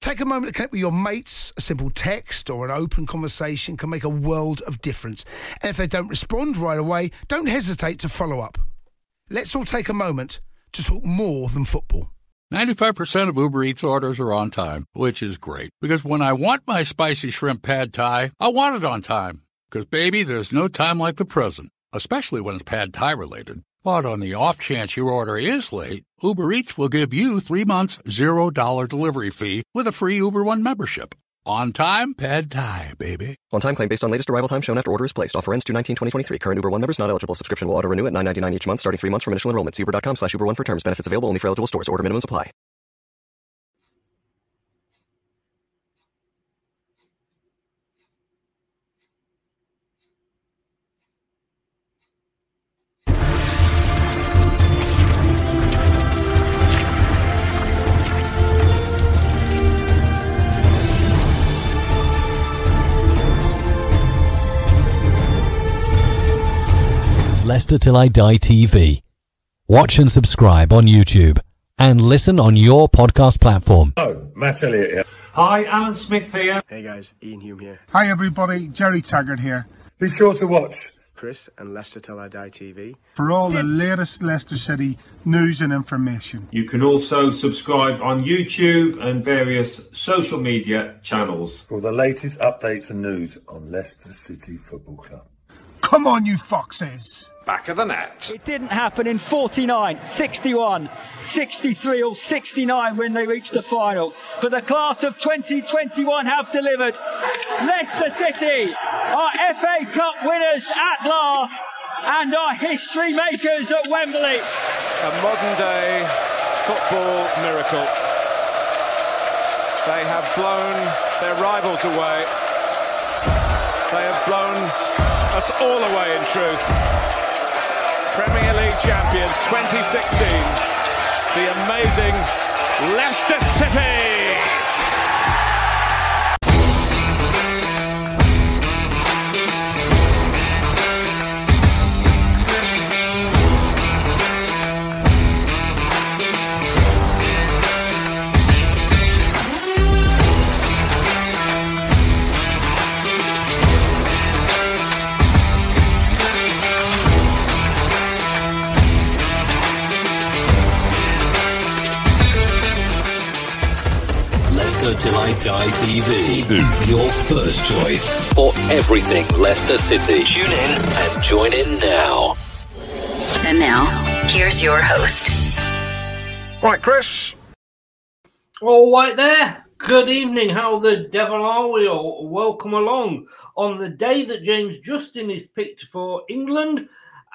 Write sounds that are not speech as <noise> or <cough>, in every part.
Take a moment to connect with your mates. A simple text or an open conversation can make a world of difference. And if they don't respond right away, don't hesitate to follow up. Let's all take a moment to talk more than football. 95% of Uber Eats orders are on time, which is great. Because when I want my spicy shrimp pad thai, I want it on time. Because, baby, there's no time like the present, especially when it's pad thai related. But on the off chance your order is late, Uber Eats will give you three months, $0 delivery fee with a free Uber One membership. On time, pad thai, baby. On time claim based on latest arrival time shown after order is placed. Offer ends 2 19 2023. Current Uber One members not eligible. Subscription will auto renew at 9.99 each month starting three months from initial enrollment. See uber.com slash Uber One for terms. Benefits available only for eligible stores. Order minimums apply. Leicester Till I Die TV. Watch and subscribe on YouTube and listen on your podcast platform. Oh, Matt Elliott here. Hi, Alan Smith here. Hey guys, Iain Hume here. Hi everybody, Gerry Taggart here. Be sure to watch Chris and Leicester Till I Die TV for all the latest Leicester City news and information. You can also subscribe on YouTube and various social media channels for the latest updates and news on Leicester City Football Club. Come on, you foxes! Back of the net. It didn't happen in 49, 61, 63 or 69 when they reached the final. But the class of 2021 have delivered. Leicester City are FA Cup winners at last and are history makers at Wembley. A modern day football miracle. They have blown their rivals away. They have blown us all away in truth. Premier League champions 2016, the amazing Leicester City. Leicester Till Die TV. Your first choice for everything Leicester City. Tune in and join in now. And now, here's your host. Right, Chris. All right there. Good evening. How the devil are we all? Welcome along on the day that James Justin is picked for England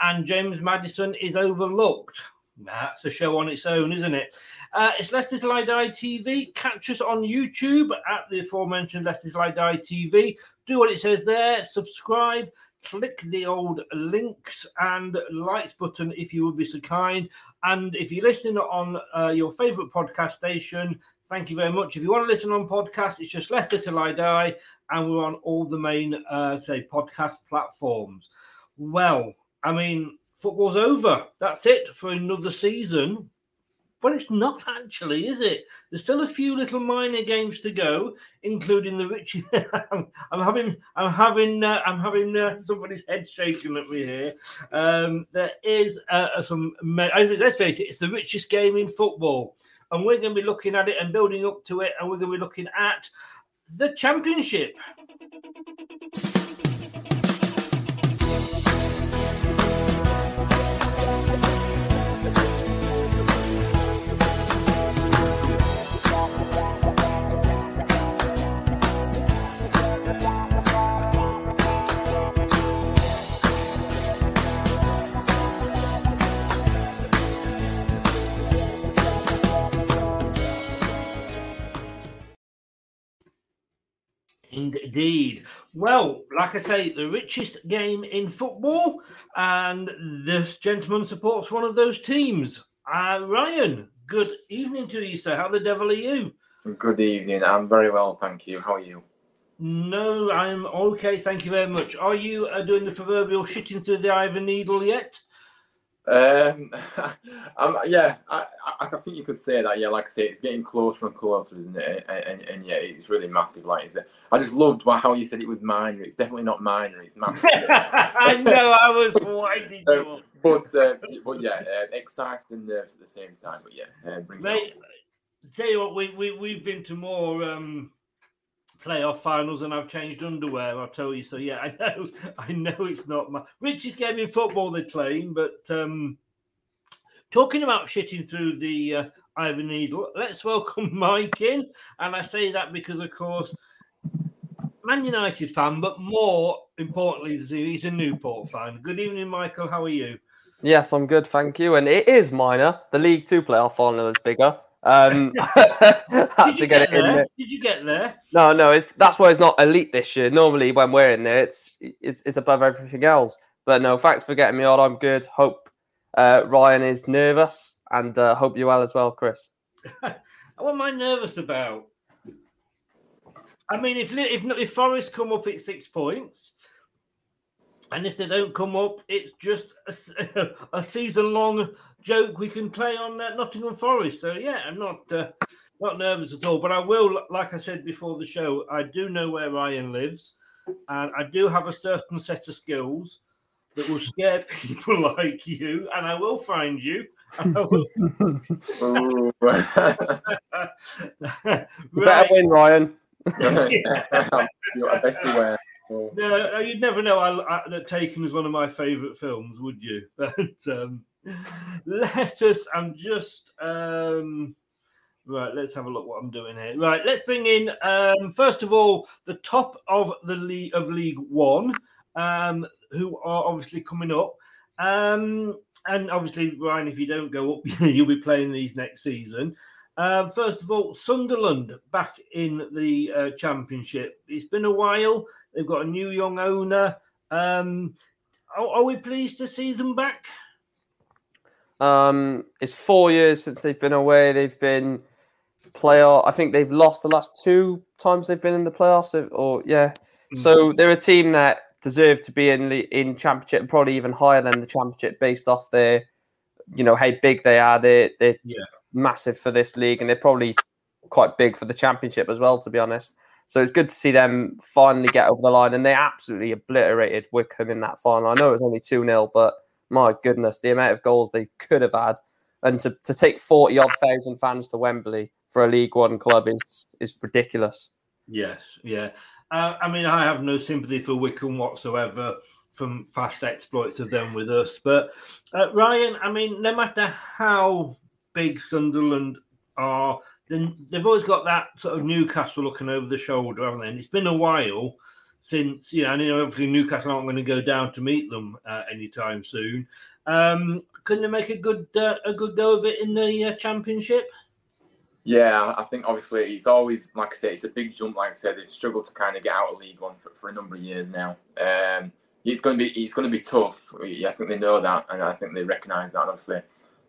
and James Maddison is overlooked. That's a show on its own, isn't it? Uh, it's Leicester Till I Die TV. Catch us on YouTube at the aforementioned Leicester Till I Die TV. Do what it says there. Subscribe. Click the old links and likes button if you would be so kind. And if you're listening on uh, your favorite podcast station, thank you very much. If you want to listen on podcast, it's just Leicester Till I Die, and we're on all the main, uh, say, podcast platforms. Well, I mean, football's over. That's it for another season but it's not <laughs> actually, is it? There's still a few little minor games to go, including the Richie. <laughs> I'm, I'm having, I'm having, uh, I'm having uh, somebody's head shaking at me here. Um, there is uh, some. Let's face it, it's the richest game in football, and we're going to be looking at it and building up to it, and we're going to be looking at the championship. Indeed. Well, like I say, the richest game in football, and this gentleman supports one of those teams. Uh, Ryan, good evening to you, sir. How the devil are you? Good evening. I'm very well, thank you. How are you? No, I'm okay. Thank you very much. Are you uh, doing the proverbial shitting through the eye of a needle yet? Um, <laughs> I'm, yeah, I, I, I think you could say that. Yeah, like I say, it's getting closer and closer, isn't it? And, and, and yeah, it's really massive. Like I I just loved how you said it was minor. It's definitely not minor. It's massive. <laughs> I know. I was winding you um, but uh, but yeah, uh, excited and nervous at the same time. But yeah, uh, bring Mate, tell you what, we we we've been to more. Um, playoff finals and I've changed underwear. I'll tell you. So yeah, <laughs> I know, I know it's not my richest game in football. They claim, but um, talking about shitting through the uh, Needle, let's welcome <laughs> Mike in. And I say that because, of course, Man United fan, but more importantly, he's a Newport fan. Good evening, Michael. How are you? Yes, I'm good, thank you. And it is minor. The League Two playoff final is bigger. Um, <laughs> had to get, get it in there. Did you get there? No, no. It's, that's why it's not elite this year. Normally, when we're in there, it's it's, it's above everything else. But no, thanks for getting me on. I'm good. Hope uh, Ryan is nervous, and uh, hope you are as well, Chris. <laughs> what am I nervous about? I mean, if if if Forest come up at six points, and if they don't come up, it's just a, <laughs> a season long joke we can play on uh, Nottingham Forest. So yeah, I'm not uh, not nervous at all. But I will, like I said before the show, I do know where Ryan lives, and I do have a certain set of skills that will scare <laughs> people like you, and I will find you. <laughs> Will... <laughs> right. better win, Ryan. You're best aware. No, you'd never know I, I, that Taken is one of my favourite films, would you? But um, let us. I'm just um, right. Let's have a look what I'm doing here. Right, let's bring in um, first of all the top of the league of League One, um, who are obviously coming up. Um, and obviously, Ryan, if you don't go up, <laughs> you'll be playing these next season. Uh, first of all, Sunderland back in the uh, championship. It's been a while. They've got a new young owner. Um, are, are we pleased to see them back? Um, it's four years since they've been away. They've been playoff. I think they've lost the last two times they've been in the playoffs. Or yeah, mm-hmm. so they're a team that deserve to be in the in championship, probably even higher than the championship, based off their, you know, how big they are. They're they're yeah. massive for this league, and they're probably quite big for the championship as well. To be honest. So it's good to see them finally get over the line, and they absolutely obliterated Wycombe in that final. I know it was only 2 0, but my goodness, the amount of goals they could have had, and to, to take forty odd thousand fans to Wembley for a League One club is is ridiculous. Yes, yeah. Uh, I mean, I have no sympathy for Wycombe whatsoever from fast exploits of them with us. But uh, Ryan, I mean, no matter how big Sunderland are, then they've always got that sort of Newcastle looking over the shoulder, haven't they? And it's been a while since you know, I know obviously Newcastle aren't going to go down to meet them uh, anytime soon. Um, can they make a good uh, a good go of it in the uh, championship? Yeah, I think obviously it's always like I say, it's a big jump. Like I said, they've struggled to kind of get out of League One for, for a number of years now. Um, it's going to be it's going to be tough. I think they know that, and I think they recognise that. And obviously,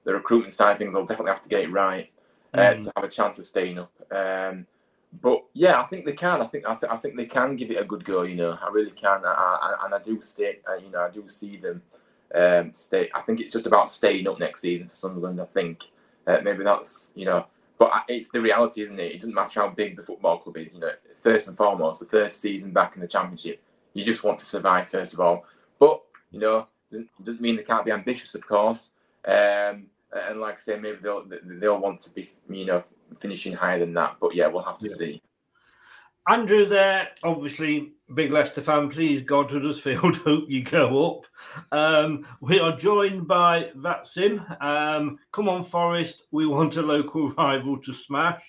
the recruitment side of things will definitely have to get it right uh, mm. to have a chance of staying up. Um, but yeah, I think they can. I think I, th- I think they can give it a good go. You know, I really can. I, I, and I do stay. Uh, you know, I do see them um, stay. I think it's just about staying up next season for Sunderland. I think uh, maybe that's you know. But it's the reality, isn't it? It doesn't matter how big the football club is. You know, first and foremost, the first season back in the championship, you just want to survive first of all. But you know, doesn't, doesn't mean they can't be ambitious, of course. Um, and like I say, maybe they'll they'll want to be you know finishing higher than that. But yeah, we'll have to yeah. see. Andrew there, obviously big Leicester fan. Please God Huddersfield, <laughs> hope you go up. Um, we are joined by Vatsim. Um, come on, Forest. We want a local <laughs> rival to smash.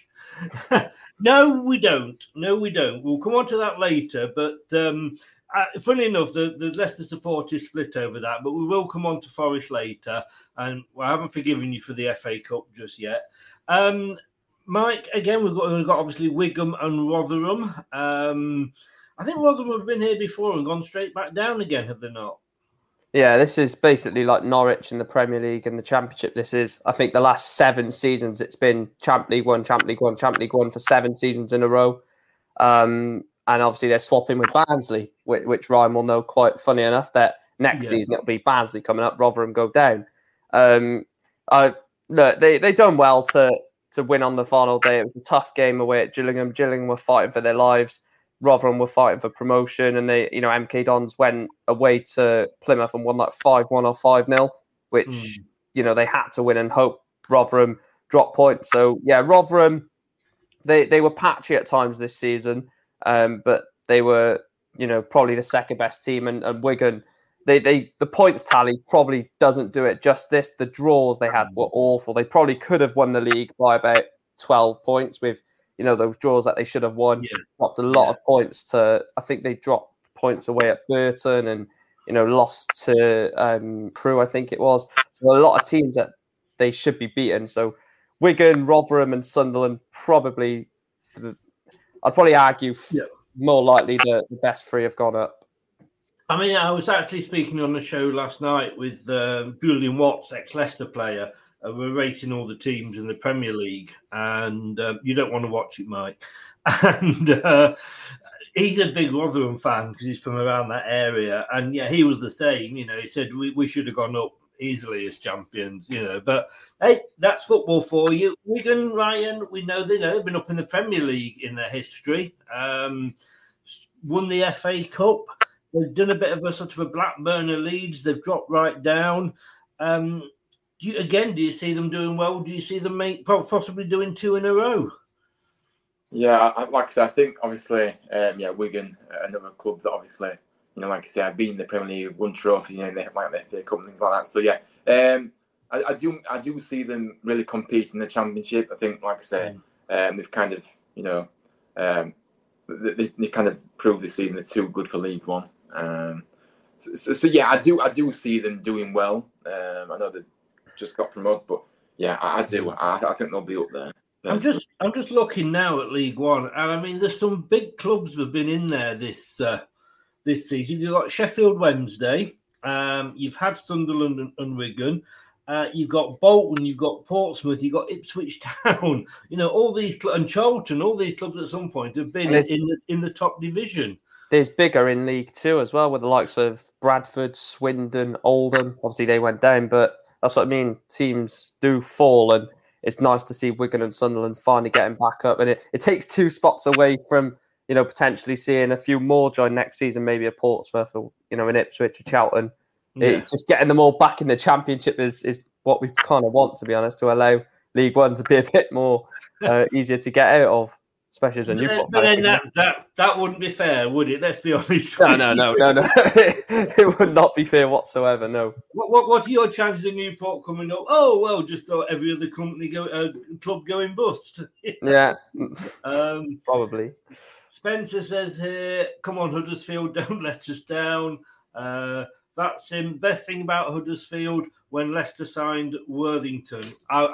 <laughs> no, we don't. No, we don't. We'll come on to that later. But um, uh, funny enough, the, the Leicester support is split over that, but we will come on to Forest later. And I haven't forgiven you for the FA Cup just yet. Um, Mike, again, we've got, we've got obviously Wigan and Rotherham. Um, I think Rotherham have been here before and gone straight back down again, have they not? Yeah, this is basically like Norwich in the Premier League and the Championship. This is, I think, the last seven seasons. It's been Champ League One, Champ League One, Champ League One for seven seasons in a row. Um, and obviously, they're swapping with Barnsley, which, which Ryan will know quite funny enough that next yeah. season it'll be Barnsley coming up, Rotherham go down. Um, I, look, they they done well to to win on the final day. It was a tough game away at Gillingham. Gillingham were fighting for their lives. Rotherham were fighting for promotion, and they, you know, MK Dons went away to Plymouth and won like five one or five 0 which mm. you know they had to win and hope Rotherham drop points. So yeah, Rotherham, they they were patchy at times this season, um, but they were you know probably the second best team, and, and Wigan. They, they the points tally probably doesn't do it justice. The draws they had were awful. They probably could have won the league by about twelve points with you know those draws that they should have won. Yeah. Dropped a lot yeah. of points to. I think they dropped points away at Burton and you know lost to um, Crewe. I think it was. So a lot of teams that they should be beaten. So Wigan, Rotherham, and Sunderland probably. I'd probably argue yeah. more likely the, the best three have gone up. I mean, I was actually speaking on the show last night with uh, Julian Watts, ex Leicester player, uh, we're rating all the teams in the Premier League, and uh, you don't want to watch it, Mike. <laughs> And uh, he's a big Rotherham fan because he's from around that area. And yeah, he was the same. You know, he said we, we should have gone up easily as champions, you know. But hey, that's football for you. Wigan, Ryan, we know they know they've been up in the Premier League in their history. Um, won the FA Cup. They've done a bit of a sort of a Blackburn Leeds. They've dropped right down. Um, do you, again, do you see them doing well? Do you see them make possibly doing two in a row? Yeah, like I said, I think obviously, um, yeah, Wigan, another club that obviously, you know, like I say, I've been in the Premier League, won trophies, you know, they like the FA Cup and things like that. So yeah, um, I, I, do, I do see them really compete in the Championship. I think, like I say, um, they've kind of, you know, um, they, they, kind of proved this season they're too good for League One. Um, so, so, so, yeah, I do, I do see them doing well. Um, I know that just got promoted. But yeah, I, I do. I, I, think they'll be up there. I'm just I'm just looking now at League One, and I mean, there's some big clubs that have been in there this uh, this season. You've got Sheffield Wednesday, um, you've had Sunderland and, and Wigan, uh, you've got Bolton, you've got Portsmouth, you've got Ipswich <laughs> Town. You know, all these and Charlton, all these clubs at some point have been in the in the top division. There's bigger in League Two as well, with the likes of Bradford, Swindon, Oldham. Obviously, they went down, but that's what I mean. Teams do fall, and it's nice to see Wigan and Sunderland finally getting back up. And it, it takes two spots away from you know potentially seeing a few more join next season, maybe a Portsmouth or you know an Ipswich or Charlton. Yeah. It, just getting them all back in the Championship is is what we kind of want, to be honest, to allow League One to be a bit more uh, easier to get out of especially as a new. But then that, that that wouldn't be fair, would it? Let's be <laughs> honest. No, no, no, no, <laughs> no. it would not be fair whatsoever. No. What, what what are your chances of Newport coming up? Oh well, just thought every other company go uh, club going bust. <laughs> yeah. Um, probably. Spencer says here, "Come on, Huddersfield, don't let us down." Uh, that's the best thing about Huddersfield when Leicester signed Worthington. I,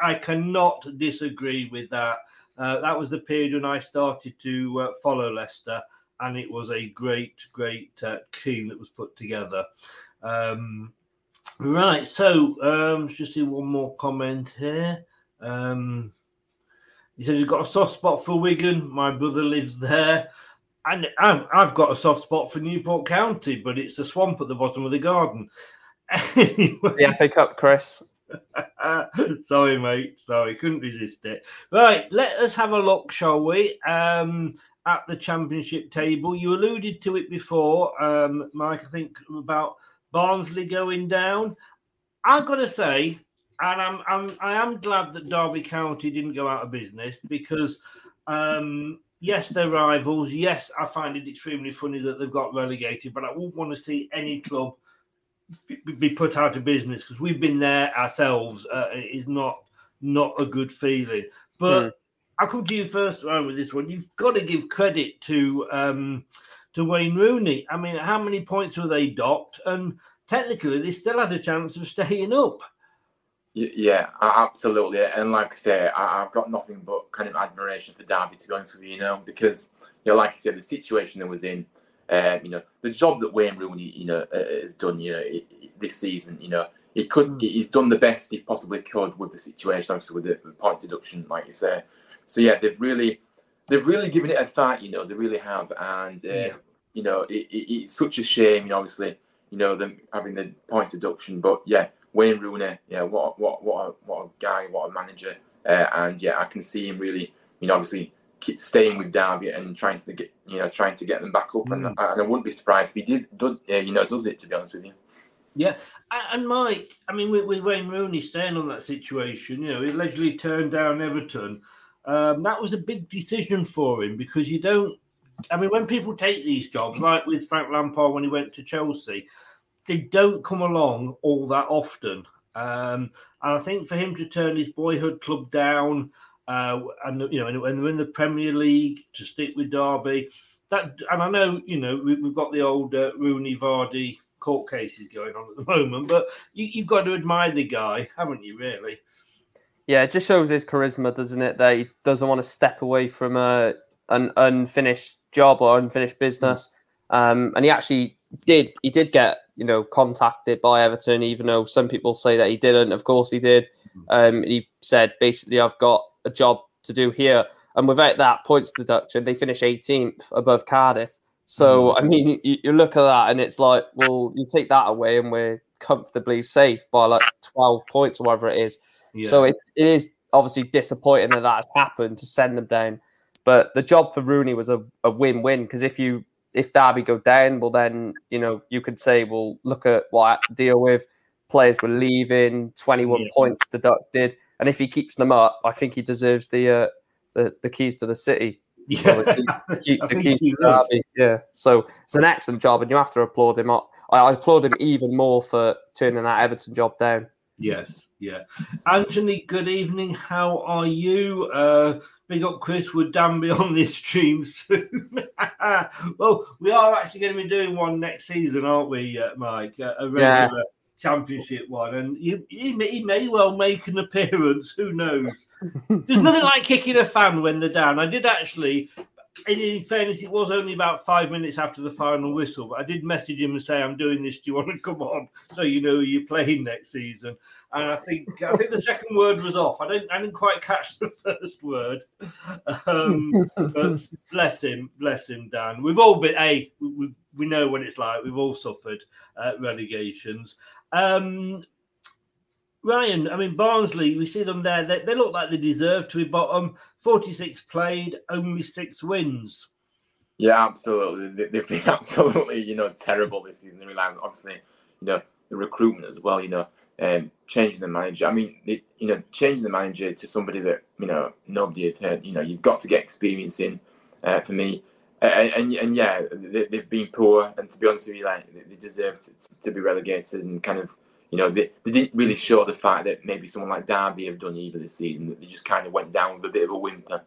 I I cannot disagree with that. Uh, that was the period when I started to uh, follow Leicester, and it was a great, great uh, team that was put together. Um, right, so um, let's just see one more comment here. Um, he said he's got a soft spot for Wigan. My brother lives there. And I've, got a soft spot for Newport County, but it's a swamp at the bottom of the garden. <laughs> anyway. The FA Cup, Chris. <laughs> Sorry, mate. Sorry, couldn't resist it. Right, let us have a look, shall we? Um, at the championship table, you alluded to it before, um, Mike. I think about Barnsley going down. I've got to say, and I'm, I'm I am glad that Derby County didn't go out of business because um, yes, they're rivals. Yes, I find it extremely funny that they've got relegated, but I wouldn't want to see any club be put out of business because we've been there ourselves. Uh, it is not not a good feeling. But mm. I'll come to you first round with this one. You've got to give credit to um, to Wayne Rooney. I mean, how many points were they docked? And technically, they still had a chance of staying up. Yeah, absolutely. And like I say, I've got nothing but kind of admiration for Derby, to be honest with you, you know, because, you know, like I said, the situation that was in, uh, you know, the job that Wayne Rooney, you know, uh, has done, you know, this season, you know, he could, mm. he's done the best he possibly could with the situation, obviously with the points deduction, like you say. So yeah, they've really, they've really given it a fight, you know, they really have, and uh, yeah. you know, it, it, it's such a shame, you know, obviously, you know, them having the points deduction, but yeah, Wayne Rooney, yeah, what what what a, what a guy, what a manager, uh, and yeah, I can see him really, you know, obviously staying with Derby and trying to get, you know, trying to get them back up, mm. and, and I wouldn't be surprised if he does, does uh, you know, does it. To be honest with you. Yeah, and Mike, I mean, with, with Wayne Rooney staying on that situation, you know, he allegedly turned down Everton. Um, that was a big decision for him because you don't. I mean, when people take these jobs, like with Frank Lampard when he went to Chelsea, they don't come along all that often. Um, and I think for him to turn his boyhood club down, uh, and you know, and when they're in the Premier League, to stick with Derby, that, and I know you know we, have got the old uh, Rooney Vardy court cases going on at the <laughs> moment, but you, you've got to admire the guy, haven't you? Really? Yeah, it just shows his charisma, doesn't it? That he doesn't want to step away from a an unfinished job or unfinished business. Um, and he actually did. He did get you know contacted by Everton, even though some people say that he didn't. Of course, he did. Mm. Um, he said basically, "I've got a job to do here," and without that points deduction, they finish 18th above Cardiff. So mm. I mean, you, you, look at that, and it's like, well, you take that away, and we're comfortably safe by like 12 points or whatever it is. Yeah. So it, it is obviously disappointing that that has happened to send them down. But the job for Rooney was a, a win-win because if you if Derby go down, well then you know you could say, well, look at what I had to deal with. Players were leaving, twenty-one yeah. points deducted, and if he keeps them up, I think he deserves the uh, the, the keys to the city. Yeah, well, <laughs> the, key, the keys to Derby. Yeah, so it's an excellent job, and you have to applaud him. I, I applaud him even more for turning that Everton job down. Yes, yeah. Anthony, good evening. How are you? Uh, big up Chris. Would Dan be on this stream <laughs> soon? well, we are actually going to be doing one next season, aren't we, uh, Mike? Uh, a regular yeah. Championship one. And he, he, may, he may well make an appearance. Who knows? There's nothing like kicking a fan when they're down. I did actually in fairness, it was only about five minutes after the final whistle, but I did message him and say, "I'm doing this. Do you want to come on?" So you know you're playing next season. And I think I think the second word was off. I didn't I didn't quite catch the first word. Um, but bless him, bless him, Dan. We've all been. Hey, we, we know what it's like. We've all suffered uh, relegations. Um, Ryan, I mean, Barnsley, we see them there. They, they, look like they deserve to be bottom. 46 played, only six wins. Yeah, absolutely. They, have been <laughs> absolutely, you know, terrible this season. They realize, obviously, you know, the recruitment as well, you know, um, changing the manager. I mean, you know, changing the manager to somebody that, you know, nobody had heard, you know, you've got to get experience in uh, for me. And, and, and yeah, they, have been poor. And to be honest with you, like, they deserve to, to be relegated and kind of you know, they, they didn't really show the fact that maybe someone like Derby have done either this season. They just kind of went down with a bit of a whimper,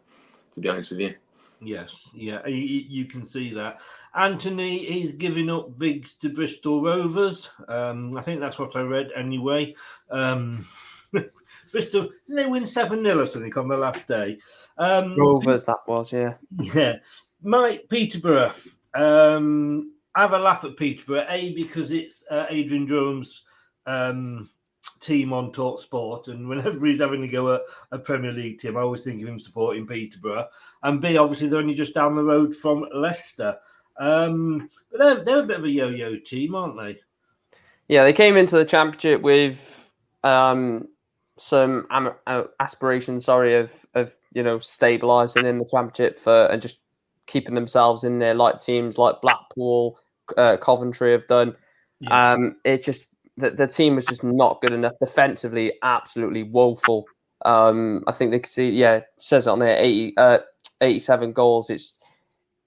to be honest with you. Yes, yeah, you, you can see that. Anthony is giving up bigs to Bristol Rovers. Um, I think that's what I read anyway. Um, <laughs> Bristol, they win 7 0 or something on the last day? Um, Rovers, that was, yeah. <laughs> Yeah. Mike Peterborough. Um, have a laugh at Peterborough, A, because it's uh, Adrian Durham's um, team on Talk Sport, and whenever he's having to go at a Premier League team, I always think of him supporting Peterborough. And B, obviously, they're only just down the road from Leicester. Um, but they're, they're a bit of a yo yo team, aren't they? Yeah, they came into the championship with um, some uh, aspirations, sorry, of of you know stabilising in the championship for and just keeping themselves in there, like teams like Blackpool, uh, Coventry have done. Yeah. Um, it just the, the team was just not good enough defensively, absolutely woeful. Um, I think they could see, yeah, it says it on there, 80, uh, 87 goals. It's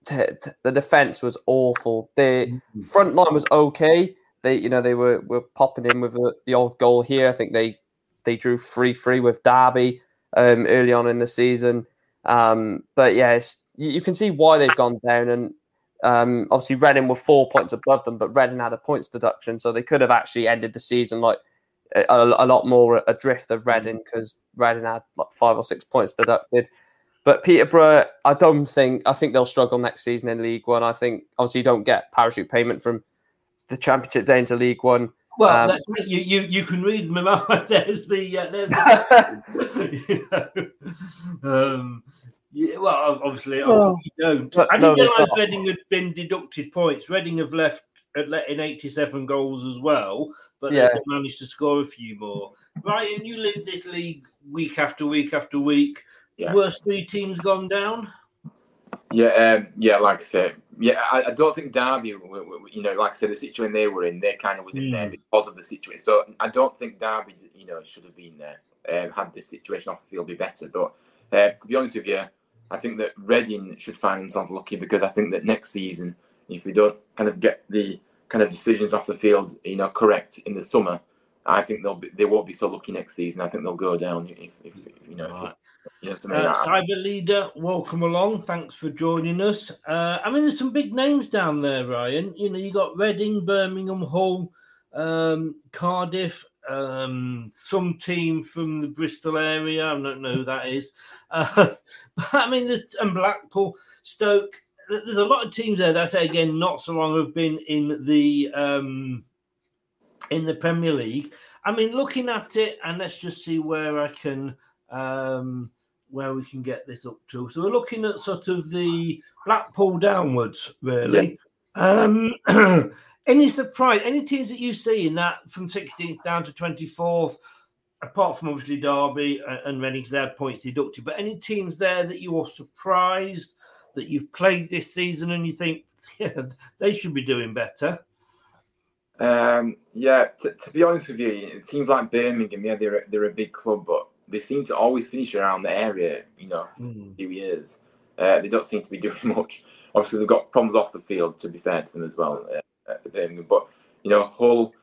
the, the defense was awful. The front line was okay. They, you know, they were were popping in with a, the old goal here. I think they they drew three three with Derby um, early on in the season. Um, but yeah, it's, you, you can see why they've gone down. And um, obviously, Reading were four points above them, but Reading had a points deduction, so they could have actually ended the season like a, a lot more adrift of Reading because Reading had like five or six points deducted. But Peterborough, I don't think I think they'll struggle next season in League One. I think obviously you don't get parachute payment from the Championship down to League One. Well, Um, that, you, you you can read. <laughs> There's the uh, there's the, <laughs> <laughs> you know, um, yeah, well, obviously, obviously you don't. I no, didn't there's realise. Reading had been deducted points. Reading have left had let in 87 goals as well, but Yeah. they've managed to score a few more. Ryan, you live this league week after week after week. Yeah. Worst three teams gone down. Yeah, um, yeah, like I said, yeah, I, I don't think Derby, you know, like I said, the situation they were in, they kind of was in there Mm. because of the situation. So I don't think Derby, you know, should have been there. Um, had this situation off the field be better, but uh, to be honest with you, I think that Reading should find themselves lucky because I think that next season, if they don't kind of get the kind of decisions off the field, you know, correct in the summer, I think they'll be, they won't be so lucky next season. I think they'll go down if, if, if you know, if, Right. you know, Uh. Cyber Leader, welcome along. Thanks for joining us. Uh, I mean, there's some big names down there, Ryan. You know, you got Reading, Birmingham, Hull, um, Cardiff, um, some team from the Bristol area. I don't know who that is. Uh, <laughs> but I mean, there's and Blackpool, Stoke. There's a lot of teams there that I say again, not so long have been in the um, in the Premier League. I mean, looking at it, and let's just see where I can um, where we can get this up to. So we're looking at sort of the Blackpool downwards, really. Um, <clears throat> any surprise? Any teams that you see in that from 16th down to 24th, apart from obviously Derby and- Reading, 'cause they had points deducted, but any teams there that you are surprised that you've played this season and you think, <laughs> yeah, they should be doing better? Um, yeah, t- to be honest with you, it seems like Birmingham, yeah, they're a, they're a big club, but they seem to always finish around the area, you know, for Hmm. a few years. Uh, they don't seem to be <laughs> doing much. Obviously, they've got problems off the field, to be fair to them as well, uh, Birmingham. But you know, Hull,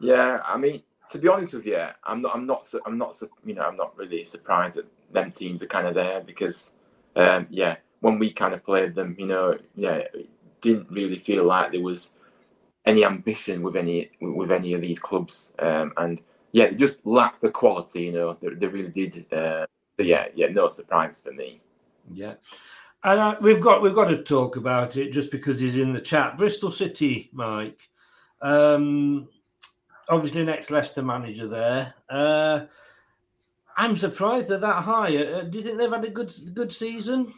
yeah, I mean, to be honest with you, I'm not, I'm not, I'm not, you know, I'm not really surprised that them teams are kind of there because, um, yeah, when we kind of played them, you know, yeah, it didn't really feel like there was any ambition with any with any of these clubs, um, and yeah, they just lacked the quality. You know, they, they really did. Uh, so yeah, yeah, no surprise for me. Yeah. And uh, we've got we've got to talk about it just because he's in the chat. Bristol City, Mike. Um, obviously, next Leicester manager there. Uh, I'm surprised they're that high. Uh, do you think they've had a good good season?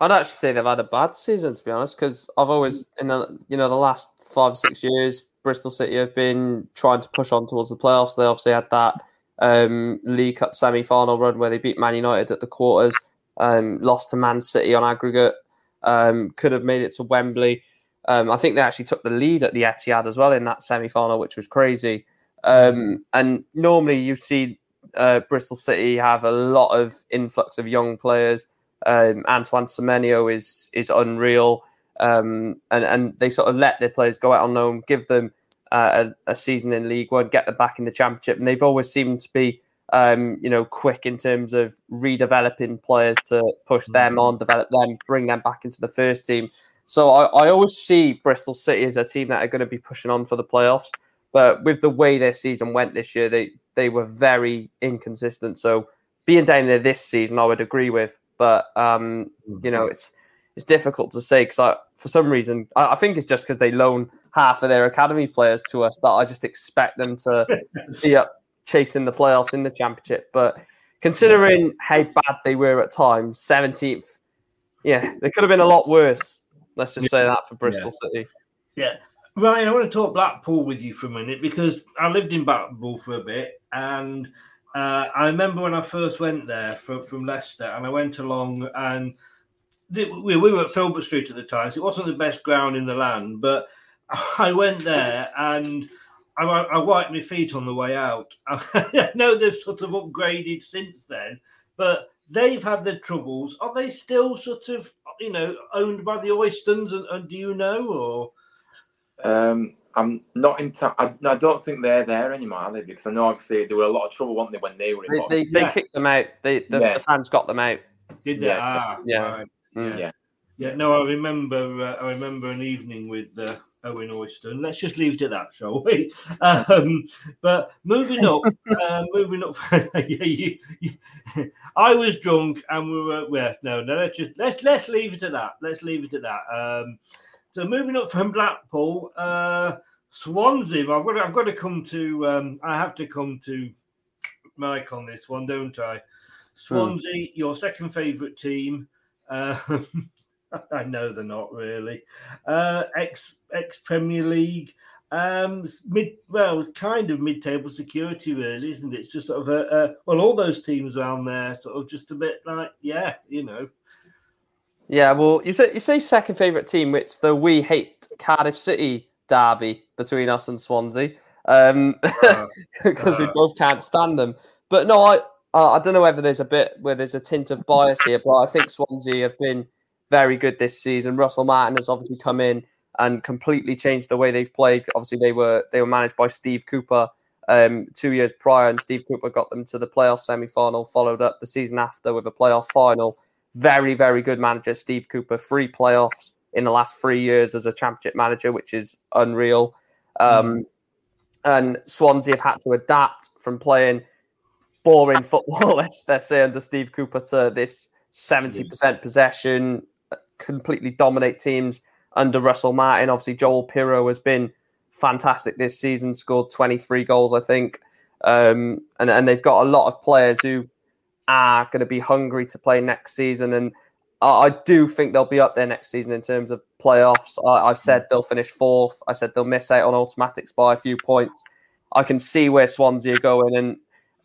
I'd actually say they've had a bad season to be honest, because I've always in the you know the last five six years, Bristol City have been trying to push on towards the playoffs. They obviously had that um, League Cup semi final run where they beat Man United at the quarters, um, lost to Man City on aggregate, um, could have made it to Wembley. Um, I think they actually took the lead at the Etihad as well in that semi final, which was crazy. Um, and normally you see uh, Bristol City have a lot of influx of young players. Um, Antoine Semenyo is is unreal, um, and and they sort of let their players go out on loan, give them uh, a, a season in League One, get them back in the Championship, and they've always seemed to be, um, you know, quick in terms of redeveloping players to push them on, develop them, bring them back into the first team. So I, I always see Bristol City as a team that are going to be pushing on for the playoffs. But with the way their season went this year, they they were very inconsistent. So being down there this season, I would agree with. But um, you know, it's it's difficult to say because I, for some reason, I, I think it's just because they loan half of their academy players to us that I just expect them to, to be up chasing the playoffs in the championship. But considering how bad they were at times, seventeenth, yeah, they could have been a lot worse. Let's just say that for Bristol City. Yeah. Ryan, I want to talk Blackpool with you for a minute because I lived in Blackpool for a bit, and uh, I remember when I first went there from, from Leicester, and I went along and we, we were at Filbert Street at the time, so it wasn't the best ground in the land, but <laughs> I went there and I, I wiped my feet on the way out. <laughs> I know they've sort of upgraded since then, but they've had their troubles. Are they still sort of, you know, owned by the Oystons? And, and do you know, or? Um, I'm not in. I I, I don't think they're there anymore, are they? Because I know obviously there were a lot of trouble, weren't they, when they were in. They, Boston? they, they kicked them out. They, the, Yeah. the fans got them out. Did they? Yeah. Ah, Yeah. right. Mm. Yeah. Yeah, no, I remember. Uh, I remember an evening with uh, Owen Oyston. Let's just leave it at that, shall we? <laughs> Um, but moving up, <laughs> uh, moving up. <laughs> yeah, you, you, I was drunk, and we were. Well, no, no. Let's just let's let's leave it at that. Let's leave it at that. Um, so moving up from Blackpool, uh, Swansea. I've got. To, I've got to come to. Um, I have to come to Mike on this one, don't I? Swansea, your second favourite team. Uh, <laughs> I know they're not really. Uh, ex ex Premier League, um, mid well, kind of mid table security, really, isn't it? It's just sort of a, a well, all those teams around there, sort of just a bit like, yeah, you know, Yeah, well, you say you say second favourite team. It's the we hate Cardiff City derby between us and Swansea, um, <laughs> because we uh. both can't stand them. But no, I I don't know whether there's a bit where there's a tint of bias here, but I think Swansea have been very good this season. Russell Martin has obviously come in and completely changed the way they've played. Obviously, they were they were managed by Steve Cooper um, two years prior, and Steve Cooper got them to the playoff semi final. Followed up the season after with a playoff final. Very very good manager, Steve Cooper. Three playoffs in the last three years as a championship manager, which is unreal. Um, And Swansea have had to adapt from playing boring football, let's, let's say, under Steve Cooper to this 70% possession, completely dominate teams under Russell Martin. Obviously, Joel Piroe has been fantastic this season, scored 23 goals, I think. Um, and, and they've got a lot of players who are going to be hungry to play next season. And I, I do think they'll be up there next season in terms of playoffs. I, I've said they'll finish fourth. I said they'll miss out on automatics by a few points. I can see where Swansea are going. And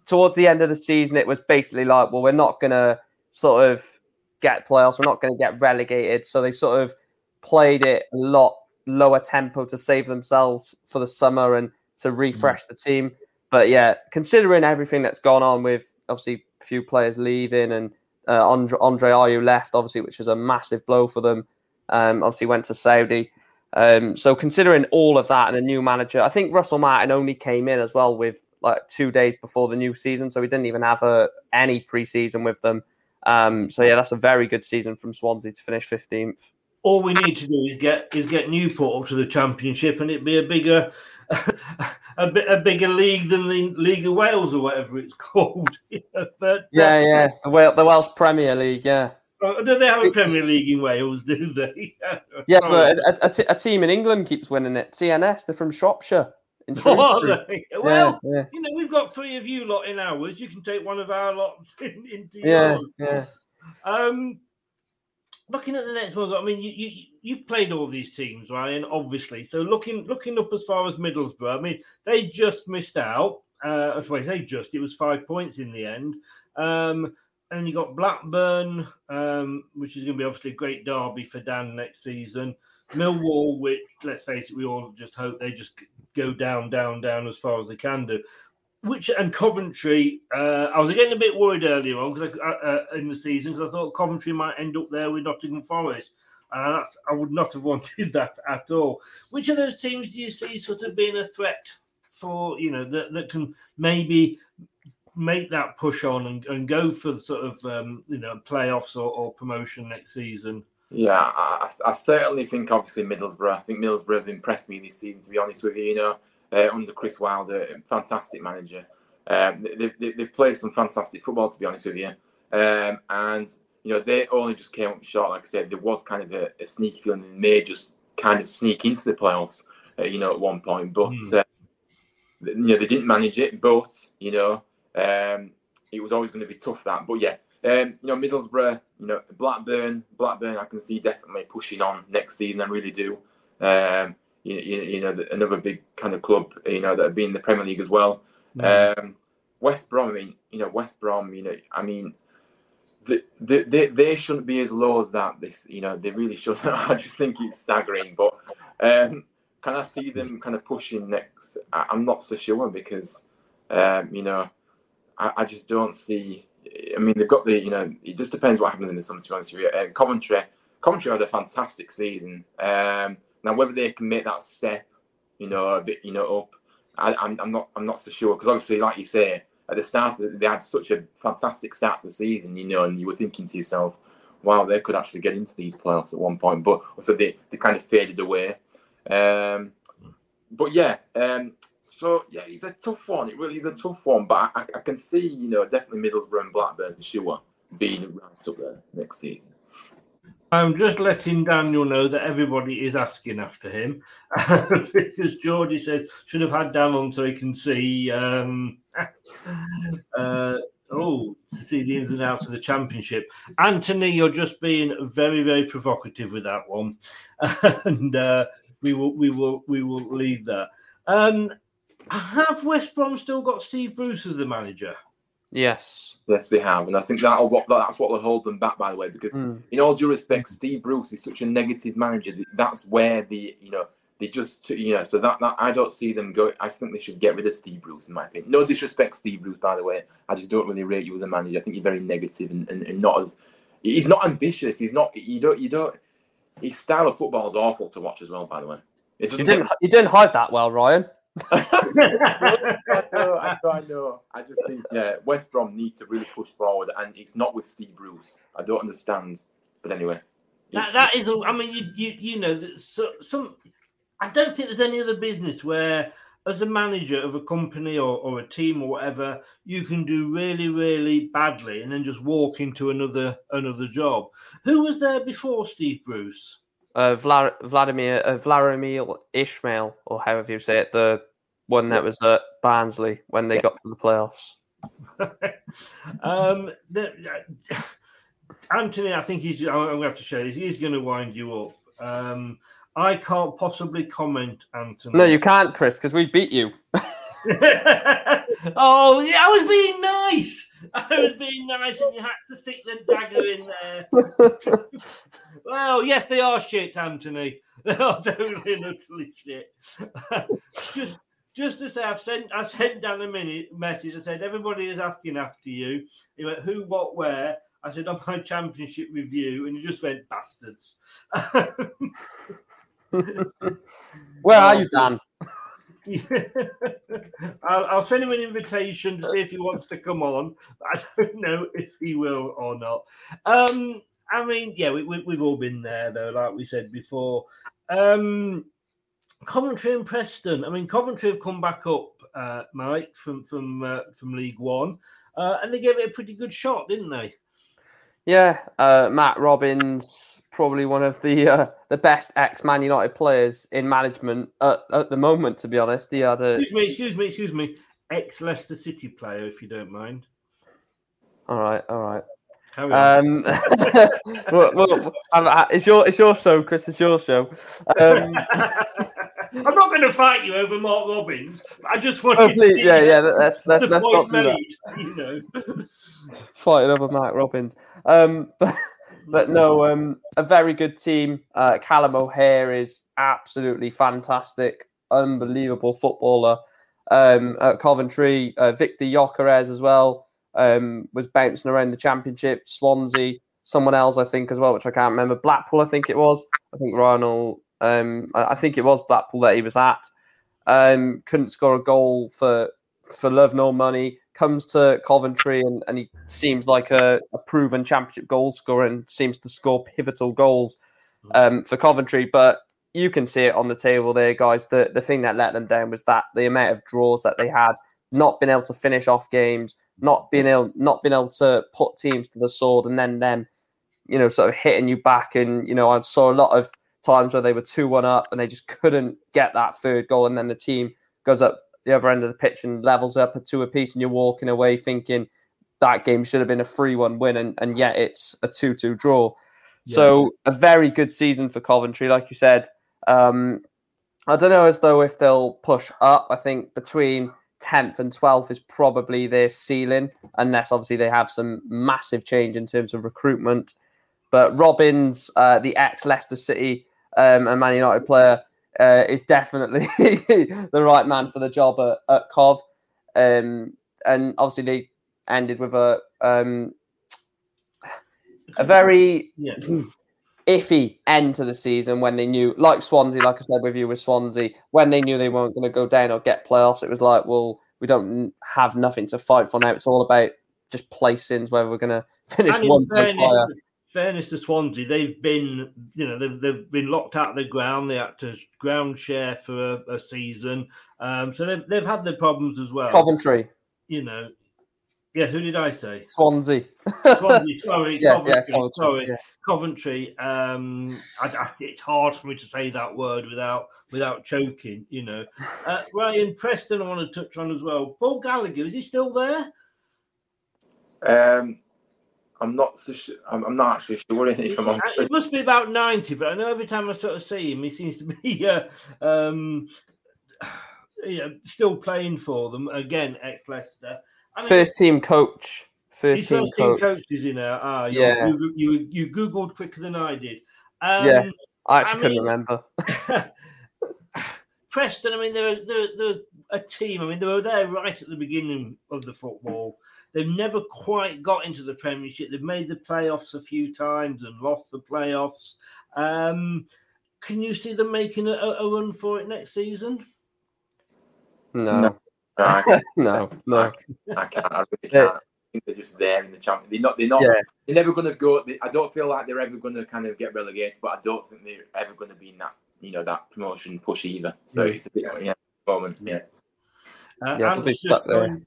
towards the end of the season, it was basically like, well, we're not going to sort of get playoffs. We're not going to get relegated. So they sort of played it a lot lower tempo to save themselves for the summer and to refresh the team. But yeah, considering everything that's gone on with obviously a few players leaving and uh, Andre, Andre Ayew left, obviously, which was a massive blow for them. Um, obviously went to Saudi. Um, so considering all of that and a new manager, I think Russell Martin only came in as well with like two days before the new season, so he didn't even have a, any preseason with them. Um, so yeah, that's a very good season from Swansea to finish fifteenth. all we need to do is get is get Newport up to the championship, and it'd be a bigger <laughs> a bit a bigger league than the League of Wales or whatever it's <laughs> called. But Yeah, yeah, the, Wales, the Welsh Premier League, yeah, uh, do they have a Premier League in Wales? Do they? <laughs> yeah. But a, a, t- a team in England keeps winning it. TNS, they're from Shropshire. In Oh, are they? Well, <laughs> yeah, yeah. you know, we've got three of you lot in ours. You can take one of our lots <laughs> in, into Yeah, yours. yeah. Um, looking at the next ones, I mean, you, you you've played all these teams, Ryan, obviously. So looking looking up as far as Middlesbrough, I mean, they just missed out. Uh, I say just it was five points in the end. Um, and you got Blackburn, um, which is going to be obviously a great derby for Dan next season. Millwall, which let's face it, we all just hope they just go down, down, down as far as they can do. Which and Coventry, uh, I was getting a bit worried earlier on because uh, in the season because I thought Coventry might end up there with Nottingham Forest, and I would not have <laughs> wanted that at all. Which of those teams do you see sort of being a threat for you know that that can maybe make that push on and, and go for sort of um, you know playoffs or, or promotion next season? Yeah, I, I certainly think obviously Middlesbrough. I think Middlesbrough have impressed me this season. To be honest with you, you know, uh, under Chris Wilder, fantastic manager. Um, they, they, they've played some fantastic football. To be honest with you, um, and you know they only just came up short. Like I said, there was kind of a, a sneaky feeling they may just kind of sneak into the playoffs. Uh, you know, at one point, but uh, you know they didn't manage it. But you know, um, it was always going to be tough. That, but yeah, um, you know, Middlesbrough, you know, Blackburn, Blackburn, I can see definitely pushing on next season. I really do. Um, you, you, you know another big kind of club, you know that have been in the Premier League as well. Mm. Um, West Brom, I mean, you know West Brom, you know, I mean. The, the, they, they shouldn't be as low as that. This, you know, they really shouldn't. <laughs> I just think it's staggering. But um, can I see them kind of pushing next? I, am not so sure because, um, you know, I, I, just don't see. I mean, they've got the, you know, it just depends what happens in the summer. To be honest with you, uh, Coventry, Coventry had a fantastic season. Um, now, whether they can make that step, you know, a bit, you know, up, I, am I'm, I'm not, I'm not so sure because obviously, like you say, at the start they had such a fantastic start to the season, you know, and you were thinking to yourself, wow, they could actually get into these playoffs at one point, but also they, they kind of faded away. Um, but yeah, um, so yeah, it's a tough one. It really is a tough one. But I, I can see, you know, definitely Middlesbrough and Blackburn, sure, being right up there next season. I'm just letting Daniel know that everybody is asking after him <laughs> because Geordie says should have had Dan on so he can see. Um, <laughs> uh, oh, to see the ins and outs of the championship. Anthony, you're just being very, very provocative with that one, <laughs> and uh, we will, we will, we will leave that. Um, have West Brom still got Steve Bruce as the manager? Yes. Yes, they have, and I think that'll that's what will hold them back. By the way, because mm. in all due respect, Steve Bruce is such a negative manager. That's where the you know they just you know so that, that I don't see them go. I think they should get rid of Steve Bruce in my opinion. No disrespect, Steve Bruce, by the way. I just don't really rate you as a manager. I think you're very negative and, and, and not as he's not ambitious. He's not you don't you don't his style of football is awful to watch as well. By the way, you didn't you didn't hide that well, Ryan. I know, I know, I just think yeah, West Brom need to really push forward, and it's not with Steve Bruce. I don't understand, but anyway. That, that is, I mean, you you you know, so, some. I don't think there's any other business where, as a manager of a company or, or a team or whatever, you can do really really badly and then just walk into another another job. Who was there before Steve Bruce? Uh, Vla- Vladimir uh, Vladimir Ishmael, or however you say it, the one that was at Barnsley when they yeah. got to the playoffs. <laughs> um, the, uh, Anthony, I think he's. I'm going to have to show this. He's going to wind you up. Um, I can't possibly comment, Anthony. No, you can't, Chris, because we beat you. <laughs> oh, yeah, I was being nice. <laughs> I was being nice, and you had to stick the dagger in there. <laughs> well, yes, they are shit, Anthony. <laughs> They are totally and utterly shit. just, just to say, I've sent, I sent down a minute message. I said everybody is asking after you. He went, who, what, where. I said on my championship review, and he just went bastards. where are you, Dan? <laughs> I'll, I'll, send him an invitation to see if he wants to come on. <laughs> I don't know if he will or not. Um, I mean, yeah, we, have we, all been there though, like we said before. Um, Coventry and Preston. I mean, Coventry have come back up, uh, Mike, from from uh, from League One, uh, and they gave it a pretty good shot, didn't they? Yeah, uh, Matt Robins probably one of the uh, the best ex Man United players in management at, at, the moment. To be honest, he had a excuse me, excuse me, excuse me, ex Leicester City player, if you don't mind. All right, all right. Um, <laughs> well, well, it's your it's your show, Chris. It's your show. Um, <laughs> I'm not going to fight you over Mark Robins. I just want. Oh, please, yeah, yeah. Let's let's, let's not do made, that. You know, <laughs> fighting over Mark Robins, Um, <laughs> but, but no, um, a very good team. Uh, Callum O'Hare is absolutely fantastic, unbelievable footballer. Um, at Coventry, uh, Viktor Gyökeres as well um, was bouncing around the championship. Swansea, someone else I think as well, which I can't remember. Blackpool, I think it was. I think Ryan um, I think it was Blackpool that he was at. Um, couldn't score a goal for for love nor money. Comes to Coventry and, and he seems like a, a proven championship goal scorer and seems to score pivotal goals um, for Coventry. But you can see it on the table there, guys. The the thing that let them down was that the amount of draws that they had, not being able to finish off games, not being able not being able to put teams to the sword, and then them, you know, sort of hitting you back. And you know, I saw a lot of times where they were 2 1 up and they just couldn't get that third goal. And then the team goes up the other end of the pitch and levels up a two apiece, and you're walking away thinking that game should have been a 3 1 win, and, and yet it's a 2 2 draw. Yeah. So, a very good season for Coventry, like you said. Um, I don't know as though if they'll push up. I think between 10th and 12th is probably their ceiling, unless obviously they have some massive change in terms of recruitment. But Robins, uh, the ex Leicester City um, and Man United player, uh, is definitely <laughs> the right man for the job at, at Cov. Um, and obviously they ended with a um, a very Yeah. iffy end to the season when they knew, like Swansea, like I said with you with Swansea, when they knew they weren't going to go down or get playoffs, it was like, well, we don't have nothing to fight for now. It's all about just placings where we're going to finish one place higher. Fairness to Swansea, they've been, you know, they've, they've been locked out of the ground. They had to ground share for a, a season, um, so they've they've had their problems as well. Coventry, you know. Yeah, who did I say? Swansea. Swansea, <laughs> sorry, Yeah, Coventry, yeah, Coventry, sorry, yeah. Coventry. Um, I, I- it's hard for me to say that word without without choking, you know. <laughs> Uh, Ryan Preston, I want to touch on as well. Paul Gallagher, is he still there? Um, I'm not so sure. I'm, I'm not actually sure if I'm Uh, honest. It must be about ninety, but I know every time I sort of see him, he seems to be <laughs> uh, um, <sighs> yeah, still playing for them again. Ex Leicester. I mean, First team coach. First, team, first team coach. coach is in there. Ah, Yeah. you, you you googled quicker than I did. Um, yeah, I actually couldn't mean, remember. <laughs> Preston. I mean, they're they're, they're a team. I mean, they were there right at the beginning of the football. They've never quite got into the Premiership. They've made the playoffs a few times and lost the playoffs. Um, can you see them making a, a run for it next season? No. No, I can't. <laughs> no, no. I can't. I really can't. I think they're just there in the champion. They're not. They're not. Yeah. They're never going to go. They, I don't feel like they're ever going to kind of get relegated, but I don't think they're ever going to be in that. You know that promotion push either. So Mm. it's a bit yeah. Moment. Yeah. Uh, Yeah, they'll be stuck there. joined-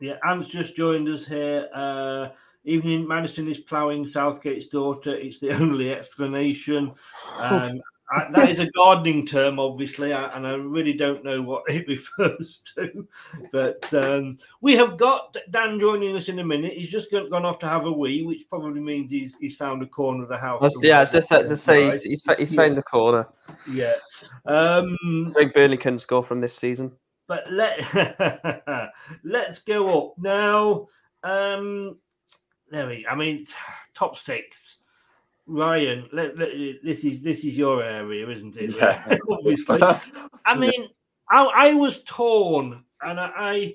Yeah, Ant's just joined us here. Uh, evening, Maddison is ploughing Southgate's daughter. It's the <laughs> only explanation. Um, I- that is a gardening term, obviously, I- and I really don't know what it <laughs> refers to. But um, we have got Dan joining us in a minute. He's just gone, gone off to have a wee, which probably means he's he's found a corner of the house. Yeah, I just to say he's, he's, he's found the corner. Yeah. Um, I think Burnley can score from this season. But let <laughs> let's go up now. Um, there we. I mean, <sighs> top six. Ryan, let, let, this is this is your area, isn't it? Yeah. <laughs> Obviously. I <laughs> mean, I, I was torn, and I,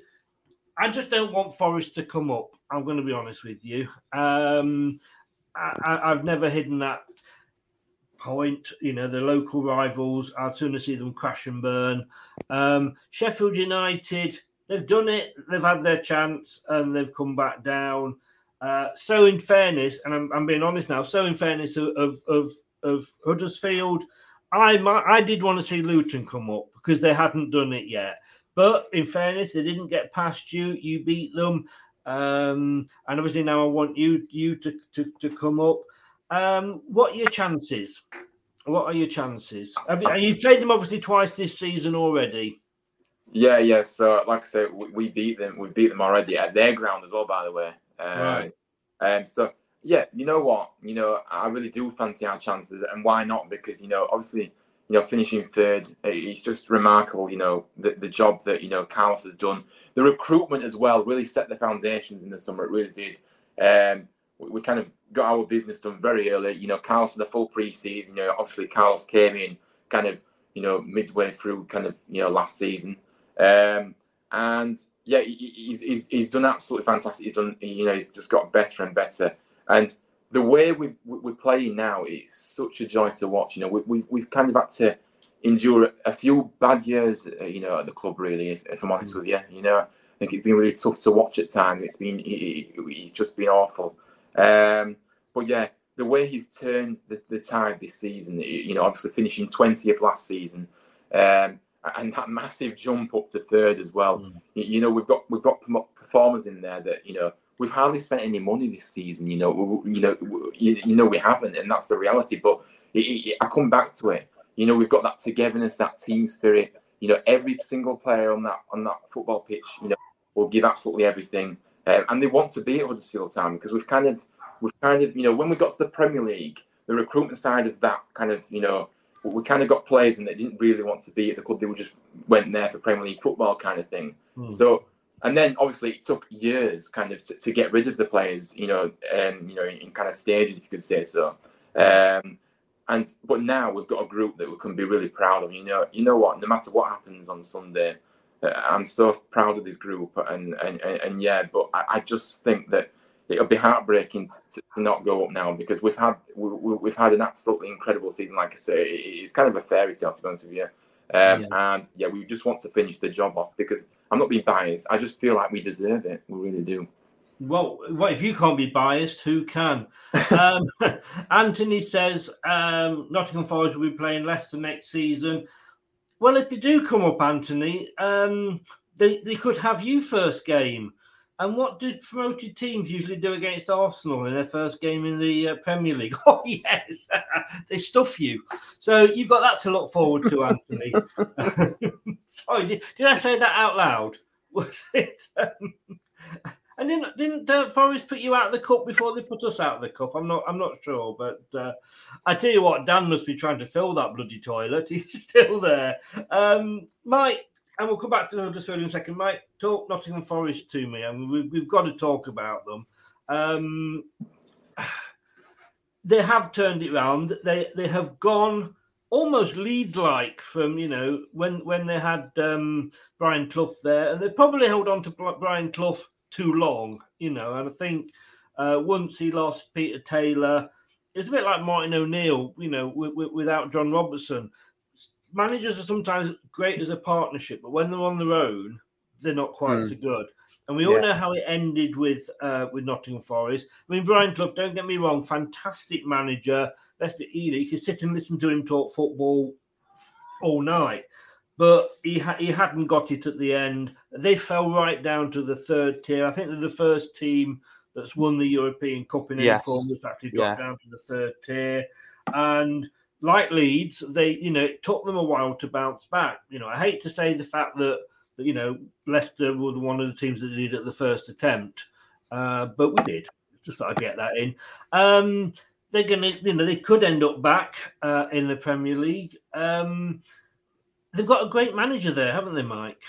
I just don't want Forest to come up. I'm going to be honest with you. Um, I, I, I've never hidden that point. You know, the local rivals. I'd sooner see them crash and burn. Um, Sheffield United, they've done it. They've had their chance and they've come back down. Uh, so, in fairness, and I'm, I'm being honest now. So, in fairness of of of, of Huddersfield, I I did want to see Luton come up because they hadn't done it yet. But in fairness, they didn't get past you. You beat them, um, and obviously now I want you you to to, to come up. Um, what are your chances? What are your chances? Have you, you've played them obviously twice this season already. Yeah, yeah. So, like I said, we, we beat them. We beat them already at their ground as well, by the way. Um, Right. Um. So, yeah, you know what? You know, I really do fancy our chances, and why not? Because you know, obviously, you know, finishing third, it's just remarkable. You know, the the job that you know Carlos has done, the recruitment as well, really set the foundations in the summer. It really did. Um. We, kind of got our business done very early. You know, Carlos had a full pre-season. You know, obviously, Carlos came in kind of you know midway through kind of you know last season. Um, and yeah, he- he- he's, he's, he's done absolutely fantastic. He's done, you know, he's just got better and better. And the way we, we- we're playing now is such a joy to watch. You know, we, we, we've kind of had to endure a few bad years, uh, you know, at the club, really, if, if I'm honest with you. You know, I think it's been really tough to watch at times. It's been, he- he's just been awful. Um, but yeah, the way he's turned the, the tide this season, you know, obviously finishing 20th last season, um, and that massive jump up to third as well. You, you know, we've got we've got performers in there that you know we've hardly spent any money this season. You know, we, you know, we- you, you know we haven't, and that's the reality. But it, it, I come back to it. You know, we've got that togetherness, that team spirit. You know, every single player on that on that football pitch, you know, will give absolutely everything, um, and they want to be at Huddersfield Town because we've kind of we've kind of you know when we got to the Premier League, the recruitment side of that kind of you know we kind of got players and they didn't really want to be at the club. They were just went there for Premier League football kind of thing. Hmm. So, and then obviously it took years kind of to, to get rid of the players, you know, um, you know, in, kind of stages, if you could say so. Um, and but now we've got a group that we can be really proud of. You know, you know what? No matter what happens on Sunday, I'm so proud of this group. And and, and, and yeah, but I, I just think that it'll be heartbreaking to, to not go up now because we've had we, we've had an absolutely incredible season. Like I say, it's kind of a fairy tale to be honest with you. Um, And yeah, we just want to finish the job off because I'm not being biased. I just feel like we deserve it. We really do. Well, what if you can't be biased? Who can? um, <laughs> Anthony says um, Nottingham Forest will be playing Leicester next season. Well, if they do come up, Anthony, um, they, they could have you first game. And what do promoted teams usually do against Arsenal in their first game in the uh, Premier League? <laughs> Oh, yes, <laughs> they stuff you. So you've got that to look forward to, Anthony. <laughs> Sorry, did, did I say that out loud? Was it? Um, and didn't didn't uh, Forest put you out of the cup before they put us out of the cup? I'm not I'm not sure, but uh, I tell you what, Dan must be trying to fill that bloody toilet. <laughs> He's still there. Um, Mike, and we'll come back to Huddersfield in a second. Mike, talk Nottingham Forest to me. I mean, we've, we've got to talk about them. Um, <sighs> they have turned it around. They they have gone almost Leeds like from you know when when they had um, Brian Clough there, and they probably held on to Brian Clough too long, you know. And I think uh, once he lost Peter Taylor, it's a bit like Martin O'Neill, you know, w- w- without John Robertson. Managers are sometimes great as a partnership, but when they're on their own, they're not quite Hmm. so good. And we all Yeah. know how it ended with uh, with Nottingham Forest. I mean, Brian Clough, don't get me wrong, fantastic manager. Let's be know, you could sit and listen to him talk football all night, but he ha- he hadn't got it at the end. They fell right down to the third tier. I think they're the first team that's won the European Cup in any Yes. form that's actually got Yeah. down to the third tier. And like Leeds, they you know it took them a while to bounce back. You know, I hate to say the fact that that you know Leicester were one of the teams that did it at the first attempt, uh, but we did. Just thought I'd get that in. Um, they're gonna, you know, they could end up back uh, in the Premier League. Um, they've got a great manager there, haven't they, Mike?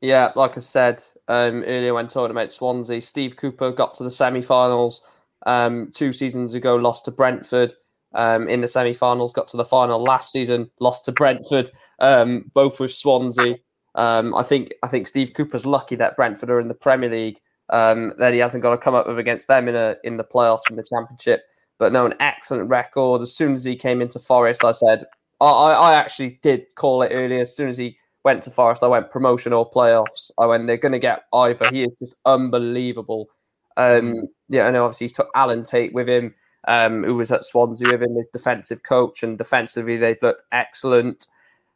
Yeah, like I said um, earlier when talking about Swansea, Steve Cooper got to the semi-finals um, two seasons ago, lost to Brentford um, in the semi-finals, got to the final last season, lost to Brentford, um, both with Swansea. Um, I think I think Steve Cooper's lucky that Brentford are in the Premier League, um, that he hasn't got to come up against them in a in the playoffs in the Championship. But no, an excellent record. As soon as he came into Forest, I said I, I I actually did call it earlier. As soon as he went to Forest, I went promotion or playoffs. I went they're going to get either. He is just unbelievable. Um, yeah, and obviously he's took Alan Tate with him, um, who was at Swansea with him as defensive coach, and defensively they've looked excellent.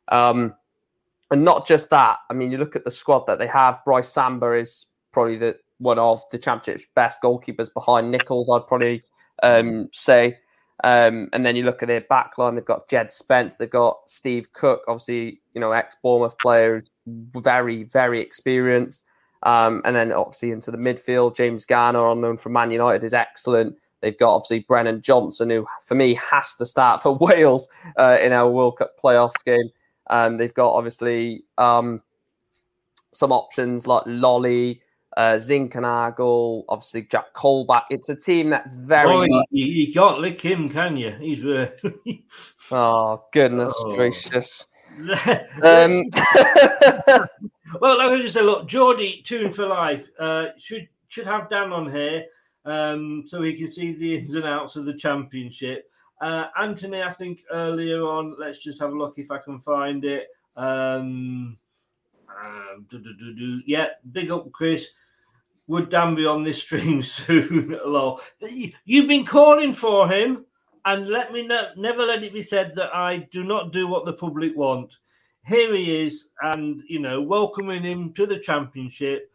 Um, and not just that. I mean, you look at the squad that they have. Brice Samba is probably the one of the championship's best goalkeepers behind Nicholls. I'd probably um, say. Um, and then you look at their back line. They've got Jed Spence. They've got Steve Cook, obviously, you know, ex Bournemouth players, very, very experienced. Um, and then obviously into the midfield, James Garner, unknown from Man United, is excellent. They've got obviously Brennan Johnson, who for me has to start for <laughs> Wales uh, in our World Cup playoff game. Um, they've got obviously um, some options like Lolley, uh, Zinckernagel, obviously Jack Colback. It's a team that's very Oh, much. you, you can't lick him, can you? He's uh, <laughs> Oh goodness Oh. gracious! <laughs> um, <laughs> well, I just say, look, Geordie Tune for Life uh, should should have Dan on here um, so he can see the ins and outs of the championship. Uh, Anthony, I think earlier on, let's just have a look if I can find it. Um, um. Yeah, big up, Chris. Would Dan be on this stream <laughs> soon? Hello. You've been calling for him, and let me know, never let it be said that I do not do what the public want. Here he is, and you know, welcoming him to the championship.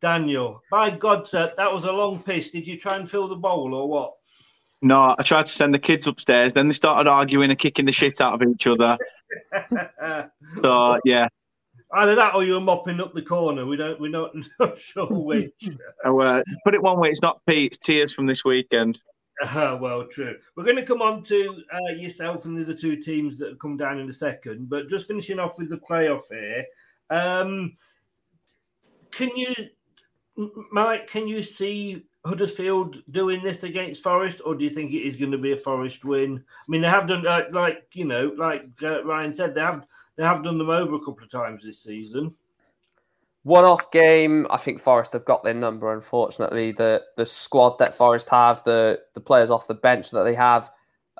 Daniel, by God, sir, that was a long piss. Did you try and fill the bowl or what? No, I tried to send the kids upstairs. Then they started arguing and kicking the shit out of each other. <laughs> So yeah, Either that or you were mopping up the corner. We don't. We're not, <laughs> not sure which. <laughs> Oh, uh, put it one way, it's not pee, it's tears from this weekend. Uh, <laughs> well, true. We're going to come on to uh, yourself and the other two teams that have come down in a second, but just finishing off with the playoff here. Um, can you, Mike? Can you see Huddersfield doing this against Forest, or do you think it is going to be a Forest win? I mean, they have done uh, like you know, like uh, Ryan said, they have they have done them over a couple of times this season. One off game, I think Forest have got their number. Unfortunately, the the squad that Forest have, the the players off the bench that they have,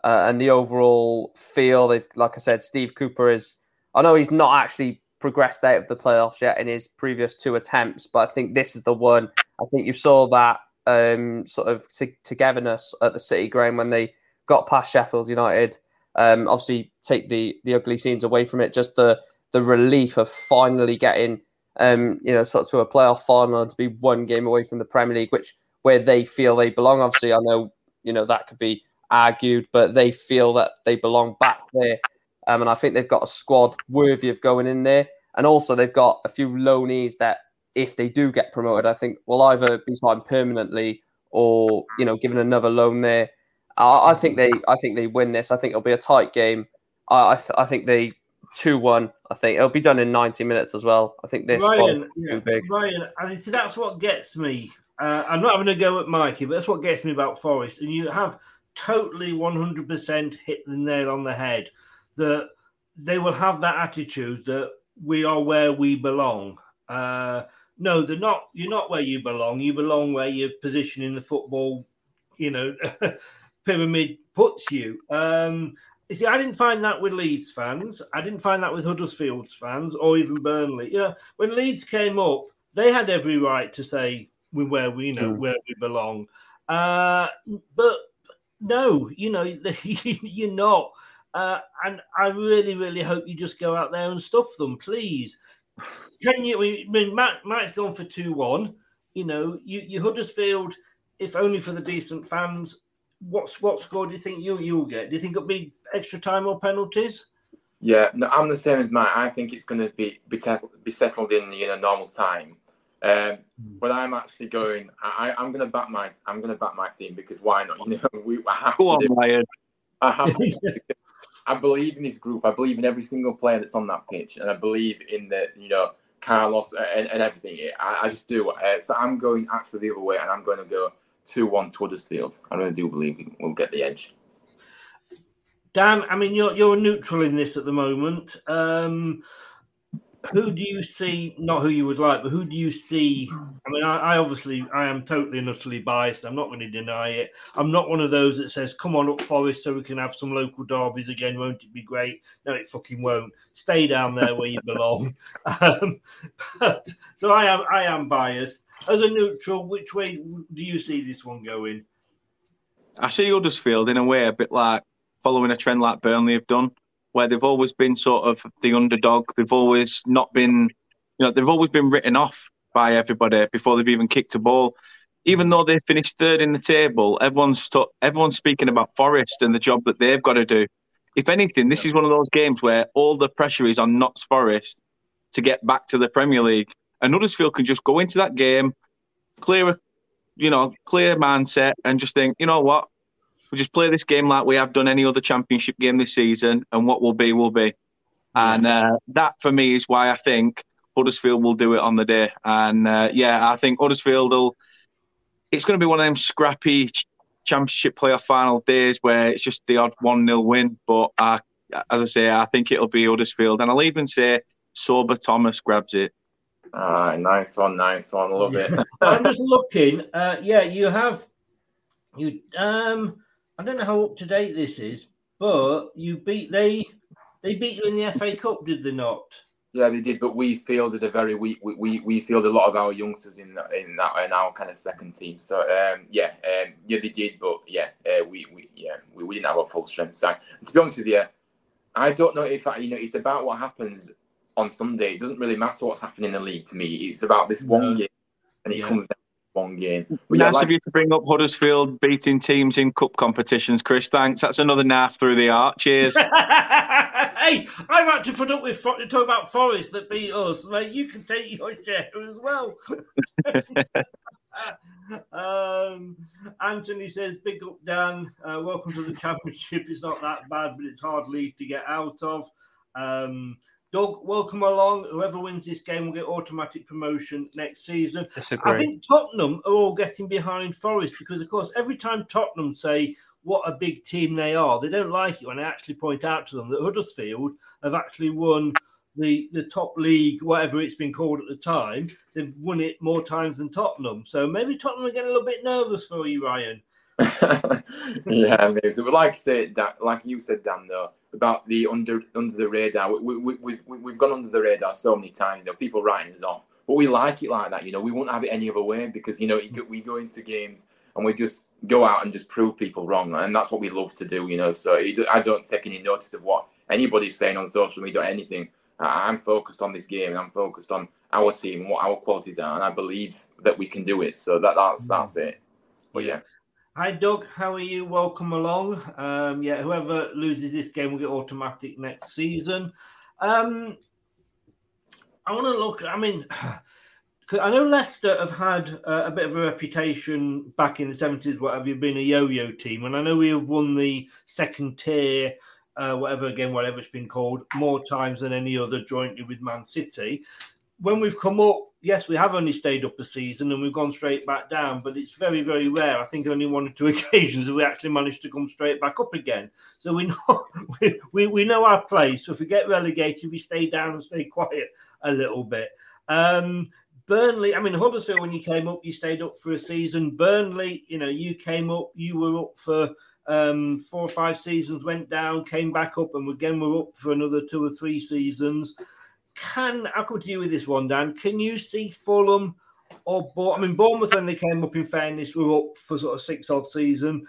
uh, and the overall feel. They've, like I said, Steve Cooper is. I know he's not actually progressed out of the playoffs yet in his previous two attempts, but I think this is the one. I think you saw that um, sort of t- togetherness at the City Ground when they got past Sheffield United. Um, obviously, take the the ugly scenes away from it. Just the the relief of finally getting um, you know, sort of to a playoff final and to be one game away from the Premier League, which where they feel they belong. Obviously, I know you know that could be argued, but they feel that they belong back there, um, and I think they've got a squad worthy of going in there. And also, they've got a few loanees that, if they do get promoted, I think will either be signed permanently or you know given another loan there. I, I think they, I think they win this. I think it'll be a tight game. I, I, th- I think they two one. I think it'll be done in ninety minutes as well. I think this Ryan, too yeah, big. Ryan, and see that's what gets me. Uh, I'm not having a go at Mikey, but that's what gets me about Forest. And you have totally 100% hit the nail on the head that they will have that attitude that we are where we belong. Uh, no, they're not. You're not where you belong. You belong where your position in the football, you know, <laughs> pyramid puts you. Um, you see, I didn't find that with Leeds fans. I didn't find that with Huddersfield's fans or even Burnley. Yeah, when Leeds came up, they had every right to say we where we you know Mm. where we belong. Uh, but no, you know <laughs> you're not. Uh, and I really, really hope you just go out there and stuff them, please. Can you? I mean, Matt, Matt's gone for two one. You know, you, you Huddersfield, if only for the decent fans. What's what score do you think you you'll get? Do you think it'll be extra time or penalties? Yeah, no, I'm the same as Matt. I think it's going to be be, settled be settled in the in a normal time. Um, but I'm actually going. I, I- I'm going to back my. I'm going to back my team because why not? You know, <laughs> we I have Go to on, do. Ryan. I have to. <laughs> I believe in this group. I believe in every single player that's on that pitch, and I believe in the you know Carlos and, and everything. I, I just do. Uh, so I'm going actually the other way, and I'm going to go two one to Huddersfield. I really do believe we- we'll get the edge. Dan, I mean, you're you're neutral in this at the moment. Um, who do you see? Not who you would like, but who do you see? I mean, I, I obviously I am totally and utterly biased. I'm not going to deny it. I'm not one of those that says, "Come on up, Forest, so we can have some local derbies again." Won't it be great? No, it fucking won't. Stay down there where you belong. <laughs> um, but, so I am I am biased. As a neutral, which way do you see this one going? I see Huddersfield in a way a bit like following a trend like Burnley have done, where they've always been sort of the underdog. They've always not been, you know, they've always been written off by everybody before they've even kicked a ball. Even though they finished third in the table, everyone's st- everyone's speaking about Forest and the job that they've got to do. If anything, this is one of those games where all the pressure is on Notts Forest to get back to the Premier League, and Huddersfield can just go into that game, clear you know, clear mindset and just think, you know what, we just play this game like we have done any other championship game this season, and what will be will be. And uh, that for me is why I think Huddersfield will do it on the day. And uh, yeah, I think Huddersfield will. It's going to be one of them scrappy championship playoff final days where it's just the odd one 0 win. But as I say, I think it'll be Huddersfield, and I'll even say Sorba Thomas grabs it. Ah, nice one, nice one. Love it. <laughs> I'm just looking. Uh, yeah, you have you. Um, I don't know how up to date this is, but you beat they they beat you in the FA Cup, did they not? Yeah, they did, but we fielded a very weak. We we, we fielded a lot of our youngsters in that in that in our kind of second team. So um, yeah, um, yeah, they did, but yeah, uh, we we yeah we, we didn't have a full strength side. And to be honest with you, I don't know if I, you know it's about what happens on Sunday. It doesn't really matter what's happening in the league to me. It's about this one game, and it Yeah. comes down to one game. But yeah, nice like- of you to bring up Huddersfield beating teams in cup competitions, Chris. Thanks. That's another naff through the art. Cheers. <laughs> hey, I've had to put up with Fo- talk about Forest that beat us. Like you can take your share as well. <laughs> um, Anthony says, "Big up, Dan. Uh, welcome to the championship. It's not that bad, but it's hard league to get out of." Um, Doug, welcome along. Whoever wins this game will get automatic promotion next season. Disagree. I think Tottenham are all getting behind Forest because, of course, every time Tottenham say what a big team they are, they don't like it when I actually point out to them that Huddersfield have actually won the, the top league, whatever it's been called at the time. They've won it more times than Tottenham. So maybe Tottenham are getting a little bit nervous for you, Ryan. <laughs> yeah. So, but like I said, Dan, like you said, Dan, though, about the under under the radar, we, we, we, we, we've gone under the radar so many times. You know, people writing us off, but we like it like that. You know, we won't have it any other way because you know we go into games and we just go out and just prove people wrong, and that's what we love to do. You know, so I don't take any notice of what anybody's saying on social media or anything. I'm focused on this game and I'm focused on our team what our qualities are, and I believe that we can do it. So that that's that's it. But yeah. Hi, Doug. How are you? Welcome along. Um, yeah, whoever loses this game will get automatic next season. Um, I want to look. I mean, <sighs> I know Leicester have had uh, a bit of a reputation back in the seventies. What have you been a yo-yo team? And I know we have won the second tier, uh, whatever again, whatever it's been called, more times than any other jointly with Man City. When we've come up yes, we have only stayed up a season and we've gone straight back down, but it's very, very rare. I think only one or two <laughs> occasions have we actually managed to come straight back up again. So we know <laughs> we, we, know our place. So if we get relegated, we stay down and stay <laughs> quiet a little bit. Um, Burnley, I mean Huddersfield, when you came up, you stayed up for a season. Burnley, you know, you came up, you were up for um, four or five seasons, went down, came back up, and again we're up for another two or three seasons can I'll come to you with this one, Dan. Can you see Fulham or Bournemouth? I mean, Bournemouth when they came up in fairness were up for sort of six odd season.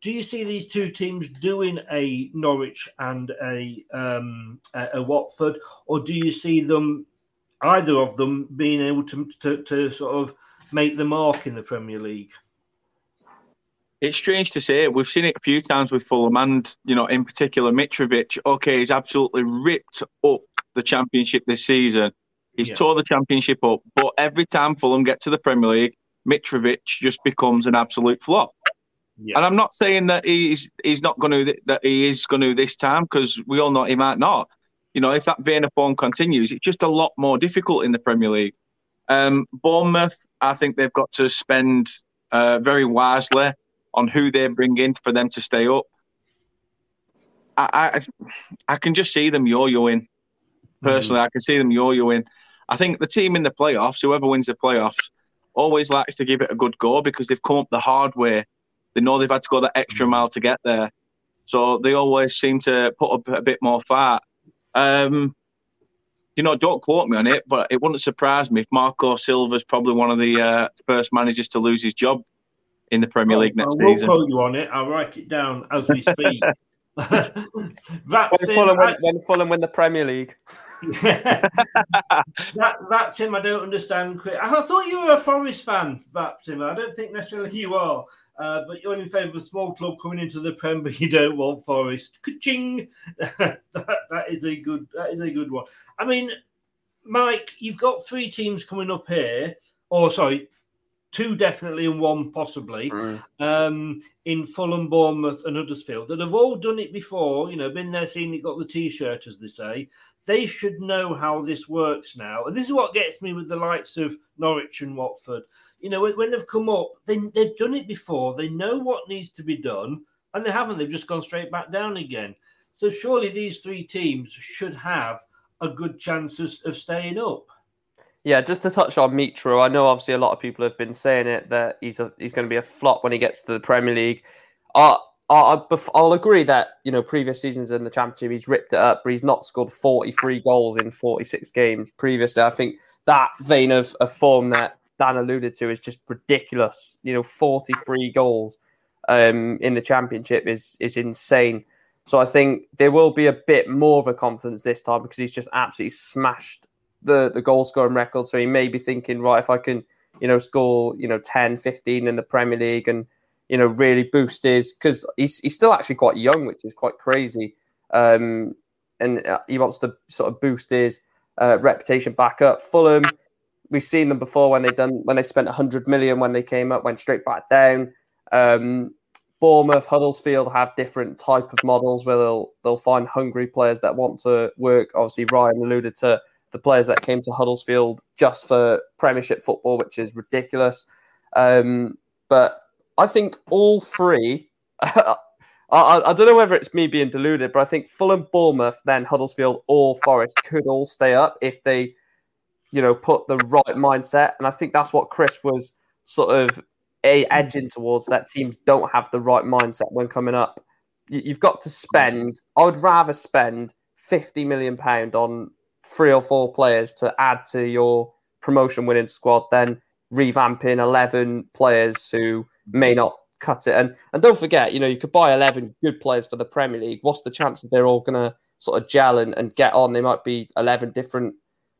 Do you see these two teams doing a Norwich and a um, a, a Watford, or do you see them either of them being able to, to to sort of make the mark in the Premier League? It's strange to say. We've seen it a few times with Fulham, and you know, in particular, Mitrovic. Okay, he's absolutely ripped up the championship this season. He's yeah. tore the championship up, but every time Fulham get to the Premier League, Mitrovic just becomes an absolute flop. Yeah. And I'm not saying that he's he's not going to that he is going to this time because we all know he might not. You know, if that vein of form continues, it's just a lot more difficult in the Premier League. Um, Bournemouth, I think they've got to spend uh, very wisely on who they bring in for them to stay up. I, I, I can just see them yo-yoing. Personally, mm. I can see them yo-yoing. I think the team in the playoffs, whoever wins the playoffs, always likes to give it a good go because they've come up the hard way. They know they've had to go that extra mile to get there, so they always seem to put up a bit more fat. Um, you know, don't quote me on it, but it wouldn't surprise me if Marco Silva's probably one of the uh, first managers to lose his job in the Premier League next season. I will season. quote you on it. I'll write it down as we speak. <laughs> <laughs> when, Fulham win, when Fulham win the Premier League. That that's him. I don't understand. I thought you were a Forest fan, that Tim. I don't think necessarily you are. Uh, but you're in favour of a small club coming into the Prem, but you don't want Forest. Ka-ching! <laughs> that, that is a good. That is a good one. I mean, Mike, you've got three teams coming up here. Or sorry, two definitely and one possibly mm. um, in Fulham, Bournemouth, and Huddersfield that have all done it before. You know, been there, seen it, got the T-shirt, as they say. They should know how this works now, and this is what gets me with the likes of Norwich and Watford. You know, when, when they've come up, they, they've done it before. They know what needs to be done, and they haven't. They've just gone straight back down again. So surely these three teams should have a good chance of, of staying up. Yeah, just to touch on Mitro, I know obviously a lot of people have been saying it that he's a, he's going to be a flop when he gets to the Premier League. I, I'll agree that you know previous seasons in the Championship he's ripped it up, but he's not scored 43 goals in 46 games previously. I think that vein of, of form that Dan alluded to is just ridiculous. You know, 43 goals um, in the Championship is is insane. So I think there will be a bit more of a confidence this time because he's just absolutely smashed the the goal scoring record. So he may be thinking, right, if I can, you know, score, you know, 10, 15 in the Premier League and, you know, really boost his because he's he's still actually quite young, which is quite crazy. Um, and uh, he wants to sort of boost his uh, reputation back up. Fulham, we've seen them before when they done when they spent 100 million when they came up, went straight back down. Um, Bournemouth, Huddersfield have different type of models where they'll they'll find hungry players that want to work. Obviously, Ryan alluded to the players that came to Huddersfield just for Premiership football, which is ridiculous. Um, but I think all three. <laughs> I, I, don't know whether it's me being deluded, but I think Fulham, Bournemouth, then Huddersfield or Forest could all stay up if they, you know, put the right mindset. And I think that's what Chris was sort of a edging towards that teams don't have the right mindset when coming up. You've got to spend. I would rather spend fifty million pound on three or four players to add to your promotion winning squad than revamping eleven players who mm-hmm. may not cut it. And and don't forget, you know, you could buy eleven good players for the Premier League. What's the chance that they're all gonna sort of gel and, and get on? They might be eleven different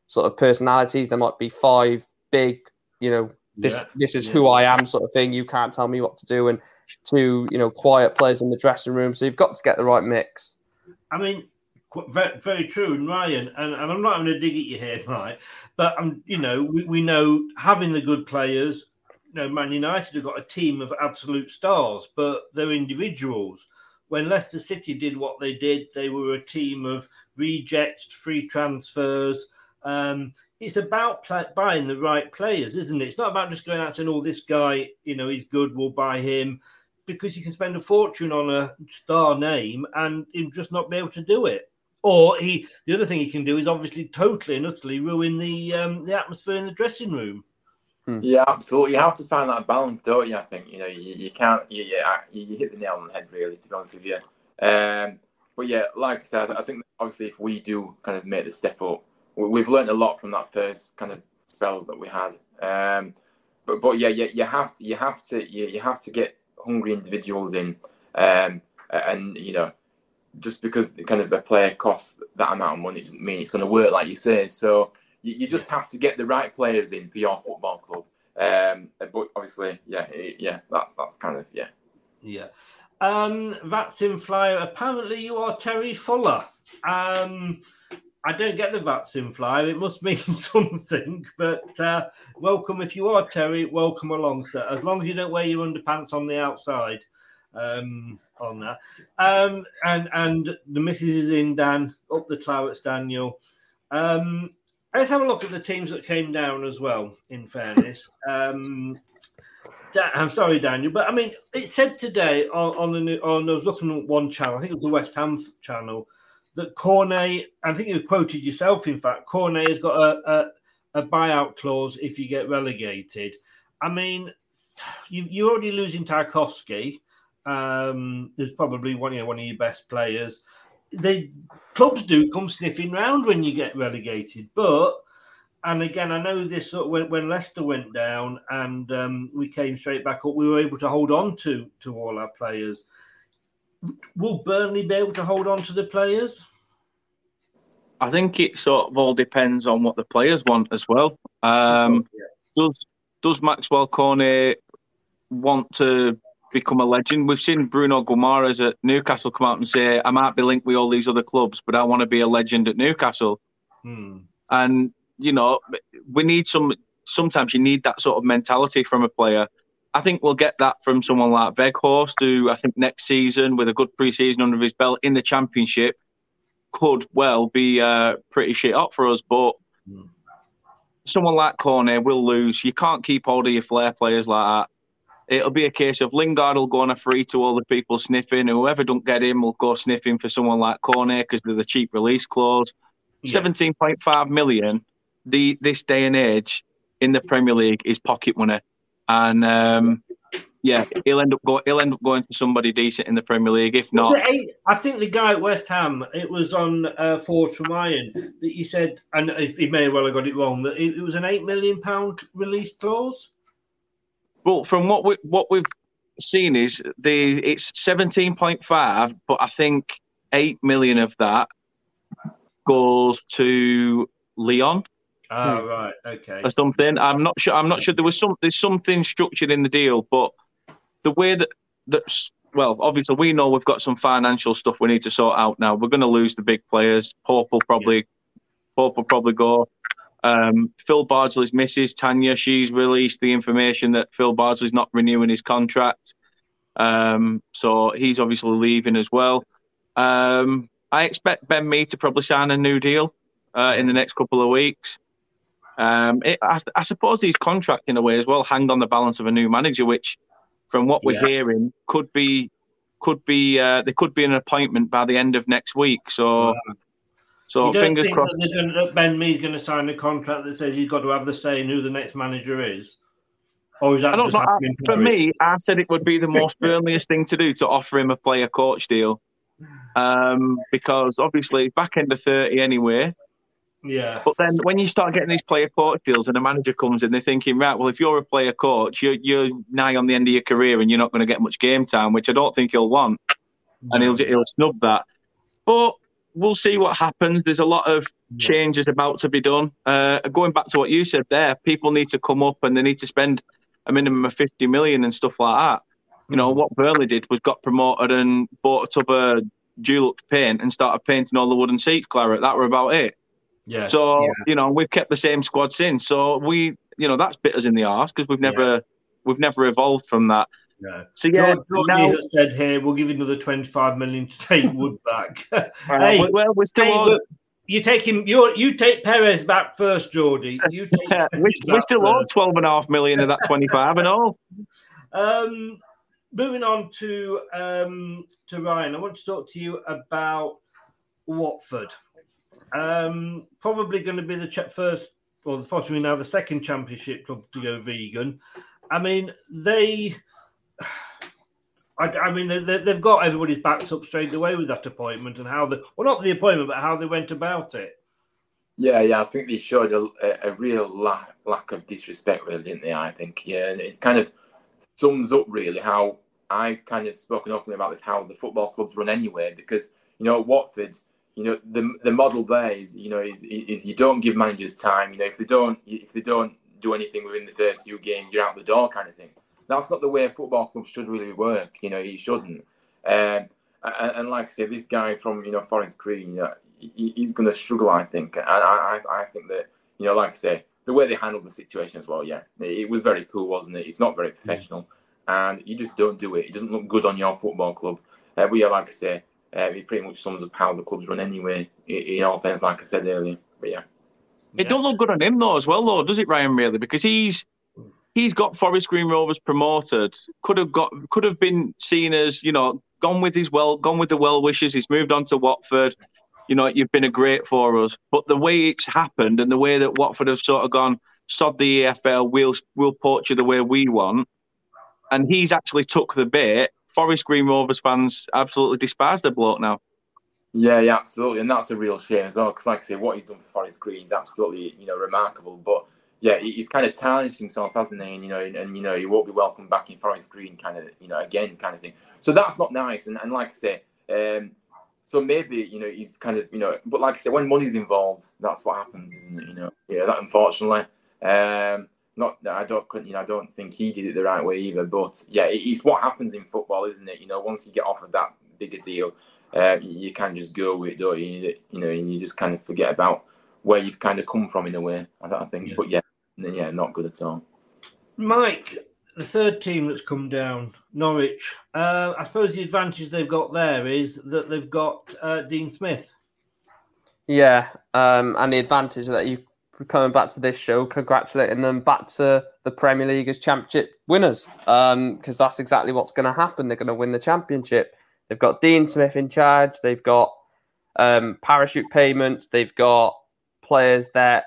sort of personalities. There might be five big, you know, this yeah. this is yeah. who I am sort of thing. You can't tell me what to do, and two you know quiet players in the dressing room. So you've got to get the right mix. I mean, very, true, and Ryan, and, and I'm not going to dig at your head, right? But you know, we, we know having the good players. You know, Man United have got a team of absolute stars, but they're individuals. When Leicester City did what they did, they were a team of rejects, free transfers. Um, it's about buying the right players, isn't it? It's not about just going out and saying, "Oh, this guy, you know, he's good. We'll buy him," because you can spend a fortune on a star name and just not be able to do it. Or he, the other thing he can do is obviously totally and utterly ruin the um, the atmosphere in the dressing room. Hmm. Yeah, absolutely. You have to find that balance, don't you? I think you know you, you can't. You, you, you hit the nail on the head, really. To be honest with you. Um, but yeah, like I said, I think obviously if we do kind of make the step up we've learned a lot from that first kind of spell that we had. Um, but but yeah, you, you have to you have to you, you have to get hungry individuals in, um, and you know, just because kind of a player costs that amount of money doesn't mean it's going to work like you say. So you, you just have to get the right players in for your football club. Um, but obviously, yeah, yeah, that that's kind of yeah, yeah. Um, in flyer. Apparently, you are Terry Fuller. Um, I don't get the vaccine flyer. It must <laughs> mean something. But uh, welcome if you are Terry. Welcome along, sir. As long as you don't wear your underpants on the outside. Um, on that. Um, and and the missus is in Dan up the clarets, Daniel. Um, let's have a look at the teams that came down as well. In fairness, <laughs> um, I'm sorry, Daniel, but I mean, it said today on, on the new, on. I was looking at one channel. I think it was the West Ham channel that Cornet, I think you quoted yourself, in fact, Cornet has got a, a, a buyout clause if you get relegated. I mean, you, you're already losing Tarkowski. Um, there's probably one, you know, one of your best players. The clubs do come sniffing round when you get relegated, but and again, I know this when, when Leicester went down and um, we came straight back up, we were able to hold on to to all our players will Burnley be able to hold on to the players? I think it sort of all depends on what the players want as well. Um, yeah. Does does Maxwell Cornet want to become a legend? We've seen Bruno Guimaraes at Newcastle come out and say, "I might be linked with all these other clubs, but I want to be a legend at Newcastle." Hmm. And you know, we need some. Sometimes you need that sort of mentality from a player. I think we'll get that from someone like Weghorst, who I think next season, with a good pre-season under his belt in the Championship, could well be uh, pretty shit up for us. But mm. someone like Cornet will lose. You can't keep hold of your flair players like that. It'll be a case of Lingard will go on a free to all the people sniffing. Whoever don't get him will go sniffing for someone like Cornet because they're the cheap release clause. Yeah. Seventeen point five million. The this day and age in the Premier League is pocket money and um, yeah, he'll end up go, he'll end up going to somebody decent in the Premier League. If not, I think the guy at West Ham, it was on uh, Forge from Iron that he said, and he may well have got it wrong, that it, was an eight million pound release clause. Well, from what we what we've seen is the it's seventeen point five, but I think eight million of that goes to Lyon. Oh, hmm. right, okay. Or something. I'm not sure. I'm not sure. There was some. There's something structured in the deal, but the way that that's well, obviously we know we've got some financial stuff we need to sort out now. We're going to lose the big players. Pope will probably, yeah. Pope will probably go. Um, Phil Bardsley's missus, Tanya, she's released the information that Phil Bardsley's not renewing his contract. Um, so he's obviously leaving as well. Um, I expect Ben Mee to probably sign a new deal uh, in the next couple of weeks. Um, it, I, I, suppose his contract, in a way, as well, hanged on the balance of a new manager, which, from what we're yeah. hearing, could be could be uh, there could be an appointment by the end of next week. So, so fingers crossed. That gonna, Ben Mee's going to sign a contract that says he's got to have the say in who the next manager is. Or is that I know. For me, I said it would be the most <laughs> Burnleyest thing to do to offer him a player coach deal, um, because obviously he's back end of thirty anyway. Yeah. But then when you start getting these player coach deals and a manager comes in, they're thinking, right, well, if you're a player coach, you're, you're nigh on the end of your career and you're not going to get much game time, which I don't think he'll want. And he'll, he'll snub that. But we'll see what happens. There's a lot of changes about to be done. Uh, going back to what you said there, people need to come up and they need to spend a minimum of 50 million and stuff like that. You know, what Burnley did was got promoted and bought a tub of Dulux paint and started painting all the wooden seats, Claret. That were about it. Yeah. So yeah. you know we've kept the same squad since. So we, you know, that's bit us in the arse because we've never yeah. we've never evolved from that. No. So yeah, George, now, has said here we'll give you another twenty five million to take Wood back. <laughs> hey, well, we're still. Hey, on... you take him. You you take Perez back first, Geordie. You <laughs> take we, we still owe twelve and a half million of that twenty five and all. <laughs> Um, moving on to um to Ryan, I want to talk to you about Watford. Um, probably going to be the first, or possibly now the second championship club to go vegan. I mean, they. I, I mean, they, they've got everybody's backs up straight away with that appointment and how the well, not the appointment, but how they went about it. Yeah, yeah, I think they showed a, a real lack, lack of disrespect, really, didn't they? I think, yeah, and it kind of sums up really how I've kind of spoken openly about this, how the football clubs run anyway, because you know Watford you know the the model there is you know is is you don't give managers time. You know if they don't if they don't do anything within the first few games, you're out the door kind of thing. That's not the way a football club should really work. You know it shouldn't. Um, and, and, like I said, this guy from you know Forest Green, you know, he, he's going to struggle. I think, and I, I I think that you know like I say the way they handled the situation as well. Yeah, it, was very poor, wasn't it? It's not very professional, and you just don't do it. It doesn't look good on your football club. Uh, but yeah, like I say, uh, it pretty much sums up how the club's run anyway, in all things, like I said earlier. But yeah. It yeah. don't look good on him though, as well, though, does it, Ryan? Really, because he's he's got Forest Green Rovers promoted. Could have got could have been seen as you know gone with his well gone with the well wishes. He's moved on to Watford. You know, you've been a great for us. But the way it's happened and the way that Watford have sort of gone, sod the EFL, we'll we'll poach you the way we want, and he's actually took the bait Forest Green Rovers fans absolutely despise the bloke now. Yeah, yeah, absolutely, and that's a real shame as well. Because, like I say, what he's done for Forest Green is absolutely, you know, remarkable. But yeah, he's kind of tarnished himself, hasn't he? And you know, and, and, you know, he won't be welcome back in Forest Green, kind of, you know, again, kind of thing. So that's not nice. And, and like I say, um, so maybe you know he's kind of, you know, but like I say, when money's involved, that's what happens, isn't it? You know, yeah, that unfortunately. Um, not I don't you know I don't think he did it the right way either. But yeah, it's what happens in football, isn't it? You know, once you get offered that bigger deal, uh, you can just go with it, don't you? You know, and you just kind of forget about where you've kind of come from in a way. I, think, yeah. but yeah, yeah, not good at all. Mike, the third team that's come down, Norwich. Uh, I suppose the advantage they've got there is that they've got uh, Dean Smith. Yeah, um, and the advantage that you coming back to this show, congratulating them back to the Premier League as championship winners. Because um, that's exactly what's going to happen. They're going to win the championship. They've got Dean Smith in charge. They've got um, parachute payments. They've got players that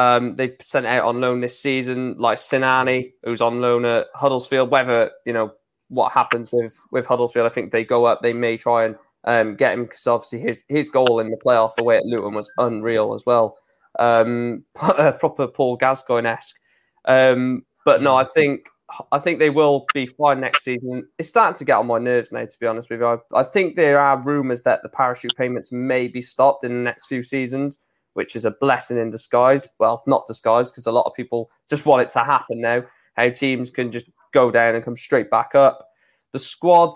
um, they've sent out on loan this season, like Sinani, who's on loan at Huddersfield. Whether you know what happens with with Huddersfield, I think they go up. They may try and um, get him because obviously his his goal in the playoff away at Luton was unreal as well um, <laughs> proper Paul Gascoigne esque. Um, but no, I think I think they will be fine next season. It's starting to get on my nerves now, to be honest with you. I, I think there are rumours that the parachute payments may be stopped in the next few seasons, which is a blessing in disguise. Well, not disguise, because a lot of people just want it to happen now. How teams can just go down and come straight back up. The squad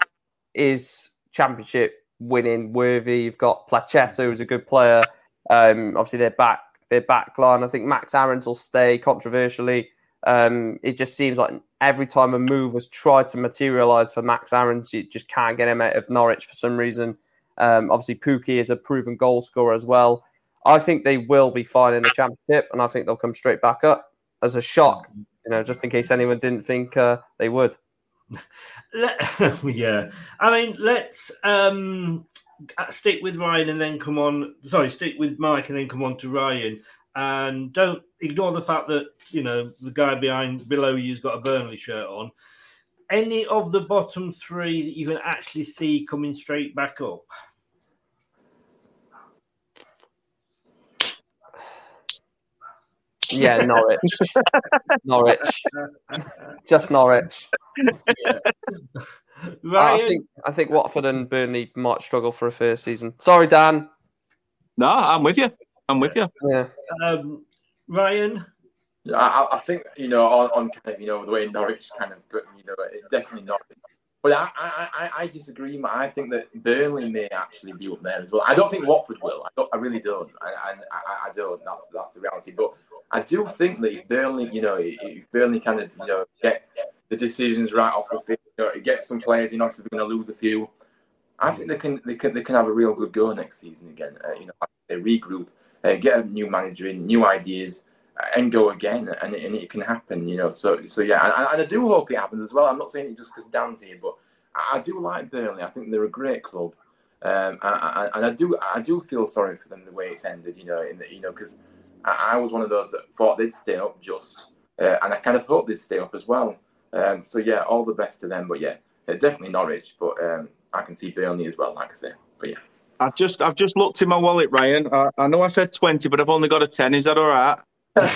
is championship winning worthy. You've got Placheta, who's a good player. Um, obviously, they're back their back line. I think Max Aarons will stay controversially. Um, it just seems like every time a move was tried to materialise for Max Aarons, you just can't get him out of Norwich for some reason. Um, obviously, Pukki is a proven goal scorer as well. I think they will be fine in the championship, and I think they'll come straight back up as a shock. You know, just in case anyone didn't think uh, they would. Let, <laughs> yeah, I mean, let's um, stick with Ryan and then come on. Sorry, stick with Mike and then come on to Ryan. And don't ignore the fact that you know the guy behind below you's got a Burnley shirt on. Any of the bottom three that you can actually see coming straight back up? Yeah, Norwich. <laughs> Norwich. Just Norwich. <laughs> I think I think Watford and Burnley might struggle for a first season. Sorry, Dan. No, I'm with you. I'm with you. Yeah. Um, Ryan. Yeah, I, I think you know on, on kind of you know the way Norwich kind of you know it definitely not. But I, I, I, I disagree. I think that Burnley may actually be up there as well. I don't think Watford will. I, don't, I really don't. I, I, I don't. That's that's the reality. But I do think that if Burnley, you know, if Burnley kind of you know get the decisions right off the field, you know, get some players in, obviously they're going to lose a few. I think they can they can they can have a real good go next season again. Uh, you know, they regroup, uh, get a new manager in, new ideas, uh, and go again, and, and it can happen. You know, so so yeah, and, and I do hope it happens as well. I'm not saying it just because Dan's here, but I do like Burnley. I think they're a great club, um, and, and I do I do feel sorry for them the way it's ended. You know, in the, you know because I, I was one of those that thought they'd stay up just, uh, and I kind of hope they'd stay up as well. Um, so yeah, all the best to them. But yeah, definitely Norwich, but um, I can see Burnley as well, like I say. But yeah. I've just I've just looked in my wallet, Ryan. I, I know I said twenty, but I've only got a ten. Is that all right? <laughs> but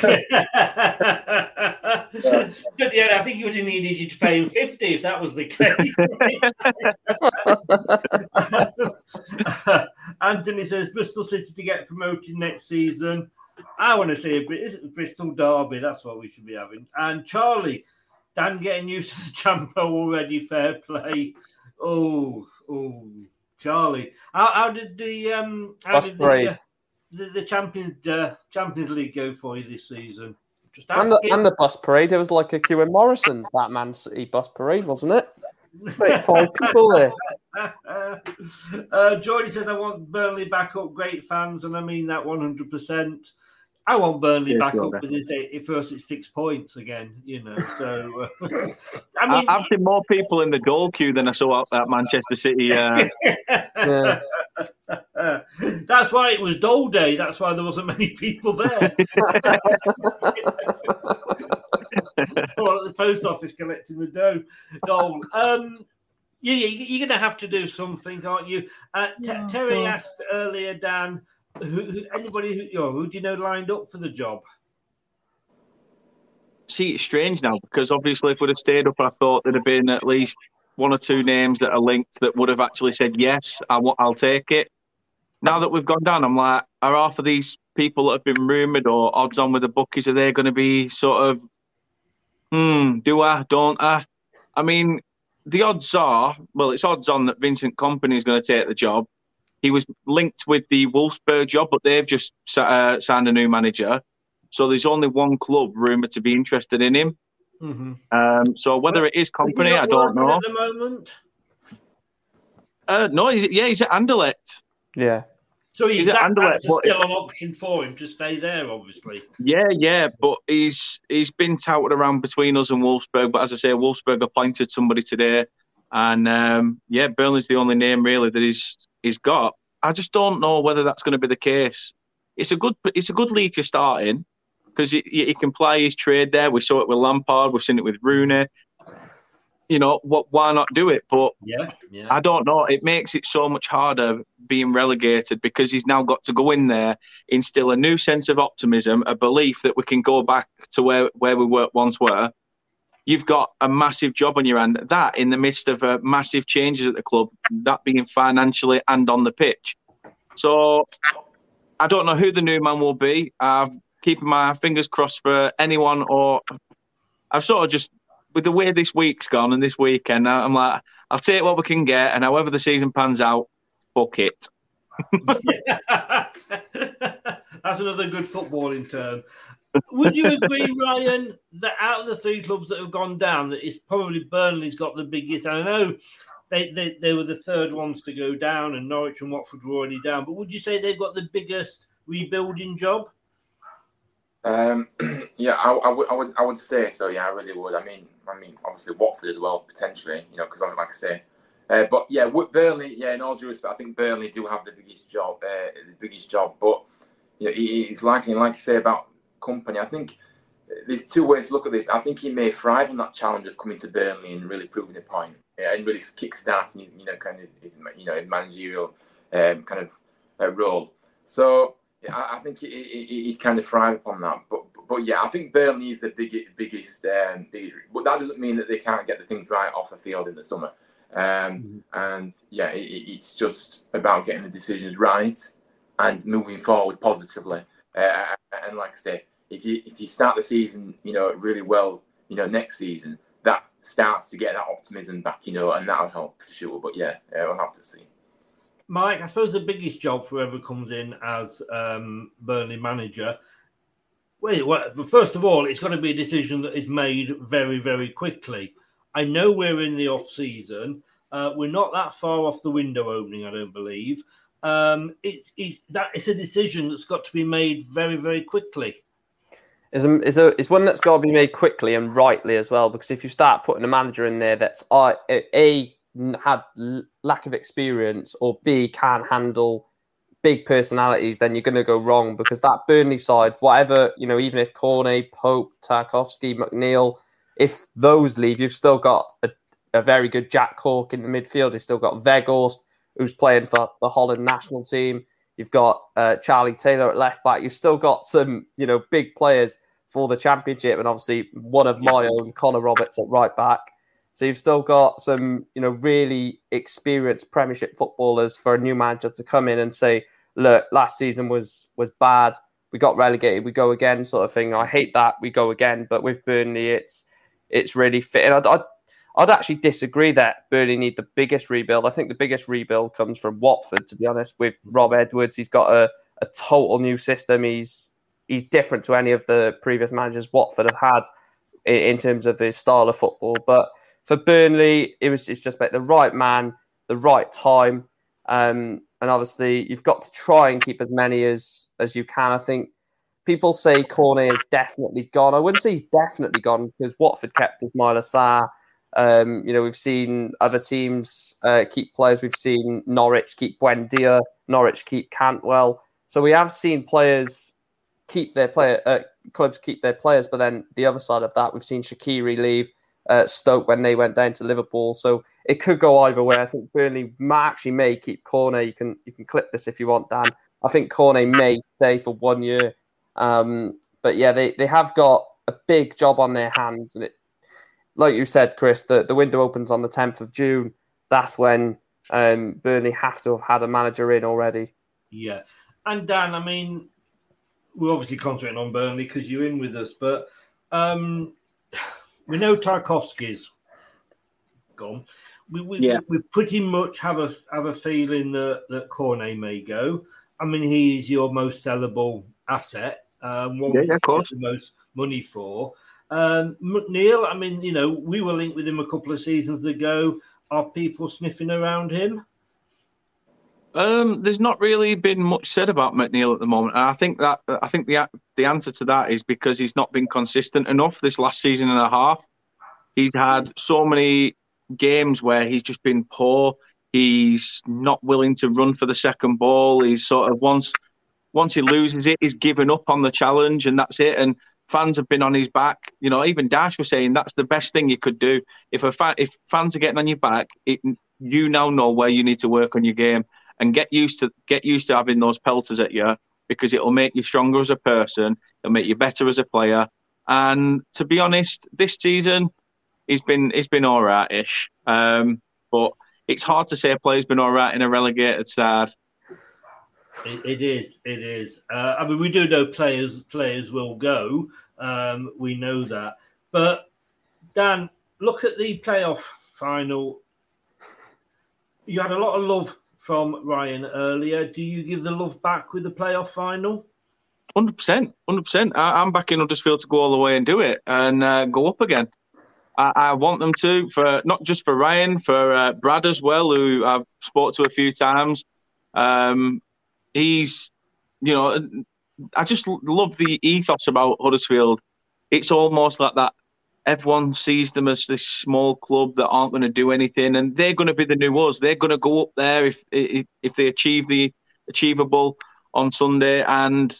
yeah, I think you would have needed you to pay him fifty if that was the case. <laughs> <laughs> Anthony says Bristol City to get promoted next season. I want to see a Bristol Derby. That's what we should be having. And Charlie, Dan getting used to the Champo already. Fair play. Oh, oh, Charlie. How, how did the um? How did. The, the, the Champions uh, Champions League go for you this season? Just And the, and the bus parade, it was like a Q and Morrison's that Man City bus parade, wasn't it? <laughs> Five people there. uh, Jordy says, I want Burnley back up. Great fans, and I mean that 100%. I want Burnley Yeah, back up because it's it first it's six points again, you know. So, uh, <laughs> I I mean, have seen more people in the goal queue than I saw at, at Manchester City. Uh, <laughs> that's why it was Dole Day. That's why there wasn't many people there. <laughs> or at the post office collecting the dough. Dole. Um, you, you, you're going to have to do something, aren't you? Uh, T- Oh, Terry God. asked earlier, Dan, who, who, anybody who, you know, who do you know lined up for the job? see, it's strange now because obviously, if we'd have stayed up, I thought there'd have been at least one or two names that are linked that would have actually said yes, I w- I'll take it. Now that we've gone down, I'm like, are half of these people that have been rumoured or odds on with the bookies are they going to be sort of, hmm, do I, don't I? I mean, the odds are, well, it's odds on that Vincent Kompany is going to take the job. He was linked with the Wolfsburg job, but they've just uh, signed a new manager. So there's only one club rumoured to be interested in him. Mm-hmm. Um, so whether it is Kompany, I don't know. At the moment, Uh, no, he's, yeah, he's at Anderlecht. Yeah. so he's, He's at Anderlecht, that's but- still an option for him to stay there, obviously. Yeah, yeah, but he's he's been touted around between us and Wolfsburg. But as I say, Wolfsburg appointed somebody today, and um, yeah, Burnley's the only name really that he's he's got. I just don't know whether that's going to be the case. It's a good it's a good league to start in because he, he can play his trade there. We saw it with Lampard. We've seen it with Rooney. You know what? Why not do it? But Yeah, yeah. I don't know. It makes it so much harder being relegated because he's now got to go in there, instill a new sense of optimism, a belief that we can go back to where, where we were once were. You've got a massive job on your hand. That in the midst of uh, massive changes at the club, that being financially and on the pitch. So I don't know who the new man will be. I've keeping my fingers crossed for anyone, or I've sort of just with the way this week's gone and this weekend, I'm like, I'll take what we can get, and however the season pans out, fuck it. <laughs> That's another good footballing term. Would you agree, Ryan, that out of the three clubs that have gone down, that it's probably Burnley's got the biggest? I know they, they, they were the third ones to go down, and Norwich and Watford were already down. But would you say they've got the biggest rebuilding job? Um, <clears throat> yeah, I, I, would, I would, I would say so. Yeah, I really would. I mean, I mean, obviously Watford as well potentially. You know, because I'm like I say, uh, but yeah, with Burnley. Yeah, in all due respect, I think Burnley do have the biggest job. Uh, the biggest job, but you know, it's likely, like you say about Kompany. I think there's two ways to look at this. I think he may thrive on that challenge of coming to Burnley and really proving a point, yeah, and really kick-starting his, you know, kind of his, you know, managerial um, kind of uh, role. So yeah, I, I think he, he, would kind of thrive upon that. But, but, yeah, I think Burnley is the biggest, biggest, um, biggest. But that doesn't mean that they can't get the things right off the field in the summer. Um, mm-hmm. And yeah, it, it's just about getting the decisions right and moving forward positively. Uh, and like I say, if you if you start the season, you know, really well, you know, next season, that starts to get that optimism back, you know, and that'll help for sure. But yeah, yeah we'll have to see. Mike, I suppose the biggest job for whoever comes in as um, Burnley manager. Wait, well, first of all, it's got to be a decision that is made very, very quickly. I know we're in the off season. Uh, we're not that far off the window opening, I don't believe. Um, it's, it's that it's a decision that's got to be made very, very quickly. Is a, is a is one that's got to be made quickly and rightly as well. Because if you start putting a manager in there that's uh, a had lack of experience or B can't handle big personalities, then you're going to go wrong because that Burnley side, whatever, you know, even if Cornet, Pope, Tarkowski, McNeil, if those leave, you've still got a, a very good Jack Cork in the midfield. You've still got Weghorst, who's playing for the Holland national team. You've got uh, Charlie Taylor at left back. You've still got some, you know, big players for the championship, and obviously one of my own, Connor Roberts at right back. So you've still got some, you know, really experienced Premiership footballers for a new manager to come in and say, "Look, last season was was bad. We got relegated. We go again," sort of thing. I hate that we go again, but with Burnley, it's it's really fitting. I'd, I'd, I'd actually disagree that Burnley need the biggest rebuild. I think the biggest rebuild comes from Watford, to be honest. With Rob Edwards, he's got a, a total new system. He's he's different to any of the previous managers Watford have had in, in terms of his style of football, but for Burnley, it was it's just about the right man, the right time, um, and obviously you've got to try and keep as many as as you can. I think people say Cornet is definitely gone. I wouldn't say he's definitely gone because Watford kept Ismaila Sarr. Um, you know, we've seen other teams uh, keep players. We've seen Norwich keep Buendia, Norwich keep Cantwell. So we have seen players keep their player uh, clubs keep their players, but then the other side of that, we've seen Shaqiri leave uh, Stoke when they went down to Liverpool. So it could go either way. I think Burnley actually may keep Cornet. You can you can clip this if you want, Dan. I think Cornet may stay for one year. Um, but yeah, they, they have got a big job on their hands, and it, like you said, Chris, the, the window opens on the tenth of June. That's when um, Burnley have to have had a manager in already. Yeah, and Dan, I mean, we're obviously concentrating on Burnley because you're in with us, but um, we know Tarkowski's gone. We, we, yeah. we, pretty much have a have a feeling that that Cornet may go. I mean, he's your most sellable asset. Um, one yeah, yeah, of course. The most money for. Um, McNeil, I mean, you know, we were linked with him a couple of seasons ago. Are people sniffing around him? Um, there's not really been much said about McNeil at the moment, and I think that I think the the answer to that is because he's not been consistent enough this last season and a half. He's had so many games where he's just been poor. He's not willing to run for the second ball. He's sort of once once he loses it, he's given up on the challenge, and that's it. And fans have been on his back. You know, even Dash was saying that's the best thing you could do. If a fan, if fans are getting on your back, it, you now know where you need to work on your game and get used to get used to having those pelters at you because it'll make you stronger as a person, it'll make you better as a player. And to be honest, this season he's been he's been all right ish. Um, but it's hard to say a player's been all right in a relegated side. It, it is. It is. Uh, I mean, we do know players players will go. Um, we know that. But Dan, look at the playoff final. You had a lot of love from Ryan earlier. Do you give the love back with the playoff final? Hundred percent, hundred percent. I'm backing Huddersfield to go all the way and do it and uh, go up again. I, I, want them to for not just for Ryan, for uh, Brad as well, who I've spoke to a few times. Um, he's, you know, I just love the ethos about Huddersfield. It's almost like that. Everyone sees them as this small club that aren't going to do anything, and they're going to be the new us. They're going to go up there if if, if they achieve the achievable on Sunday, and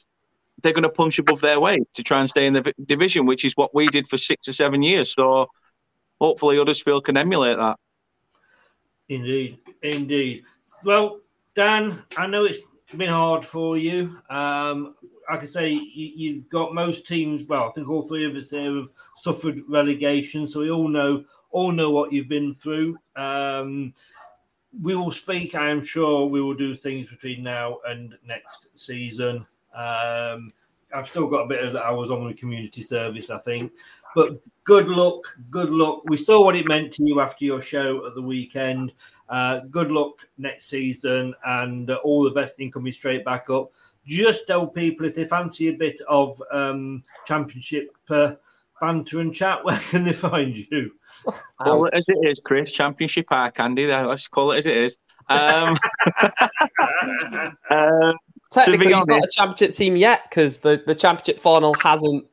they're going to punch above their weight to try and stay in the division, which is what we did for six or seven years. So hopefully Huddersfield can emulate that. Indeed, indeed. Well, Dan, I know it's been hard for you. Um, like I say, you, have got most teams. Well, I think all three of us here have suffered relegation, so we all know all know what you've been through. Um, we will speak. I am sure we will do things between now and next season. Um, I've still got a bit of was on the community service, I think. But good luck, good luck. We saw what it meant to you after your show at the weekend. Uh, good luck next season and uh, all the best in coming straight back up. Just tell people if they fancy a bit of um, championship uh, banter and chat, <laughs> where can they find you? Call it as it is, Chris. Championship eye candy. Let's call it as it is. Um, <laughs> uh, Technically, it's not a championship team yet because the, the championship final hasn't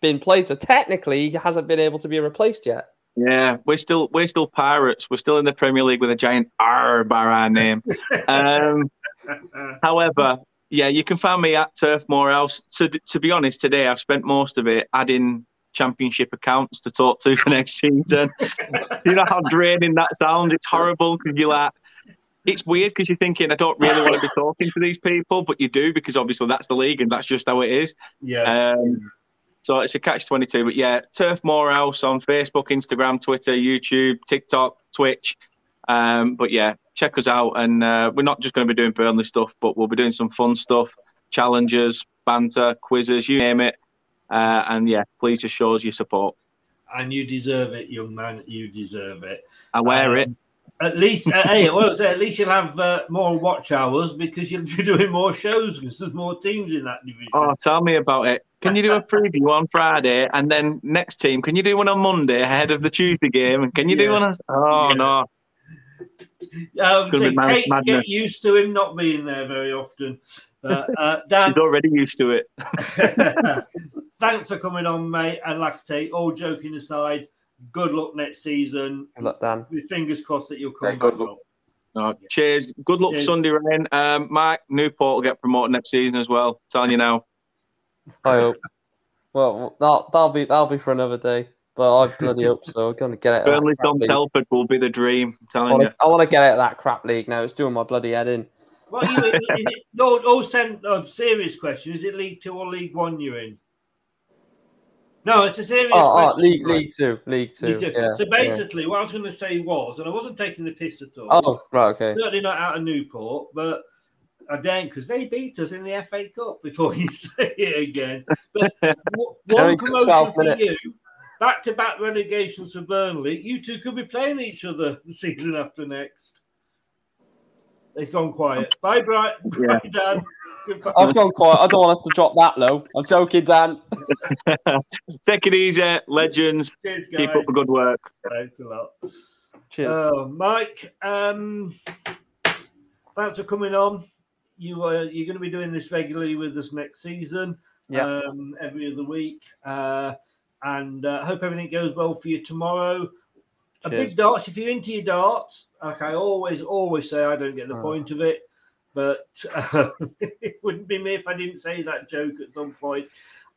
been played. So technically, he hasn't been able to be replaced yet. Yeah, we're still we're still pirates. We're still in the Premier League with a giant R by our name. <laughs> um, however, yeah, you can find me at Turf Moorhouse. To to be honest, today I've spent most of it adding championship accounts to talk to for next season. <laughs> you know how draining that sounds? It's horrible because you're like, it's weird because you're thinking, I don't really want to be talking to these people, but you do because obviously that's the league and that's just how it is. Yeah. Um, so it's a catch 22. But yeah, Turf Moorhouse on Facebook, Instagram, Twitter, YouTube, TikTok, Twitch. Um, but yeah, check us out. And uh, we're not just going to be doing Burnley stuff, but we'll be doing some fun stuff, challenges, banter, quizzes, you name it. Uh, and yeah, please just show us your support. And you deserve it, young man. You deserve it. I wear um, it. At least, uh, hey, well, at least you'll have uh, more watch hours because you'll be doing more shows because there's more teams in that division. Oh, tell me about it. Can you do a preview on Friday and then next team? Can you do one on Monday ahead of the Tuesday game? And can you yeah. do one? On... Oh yeah. no. Um, Kate, get used to him not being there very often. But, uh, <laughs> Dan, She's already used to it. <laughs> <laughs> thanks for coming on, mate. And like I say, all joking aside, good luck next season. Good luck, Dan. With fingers crossed that you'll come yeah, good luck. No, cheers. Good luck cheers. Sunday, Ryan. Um, Mike, Newport will get promoted next season as well. telling you now. I hope. Well, that that'll be that'll be for another day. But I bloody hope so. I'm gonna get it. Burnley Dom Telford will be the dream. I'm telling I wanna, you. I want to get out of that crap league now. It's doing my bloody head in. Well, you, is it, <laughs> no, no, send, no, serious question. Is it League Two or League One you're in? No, it's a serious oh, oh question. Oh, League, League Two. League Two. League two. Yeah, so basically, yeah. what I was going to say was, and I wasn't taking the piss at all. Oh, right, okay. Certainly not out of Newport, but I don't because they beat us in the FA Cup before <laughs> you say it again. But <laughs> one promotion for you, back to back relegations for Burnley. You two could be playing each other <laughs> the season after next. It's gone quiet. Bye, Brian. Yeah. Bye, Dan. I've gone quiet. I don't want us to drop that low. I'm joking, Dan. Take it easy, legends. Cheers, Keep up the good work. Thanks a lot. Cheers. Uh, Mike, um, thanks for coming on. You are you're going to be doing this regularly with us next season. Yeah. Um, every other week. Uh, and uh, hope everything goes well for you tomorrow. A big darts. If you're into your darts, like I always, always say, I don't get the oh. point of it. But uh, <laughs> it wouldn't be me if I didn't say that joke at some point.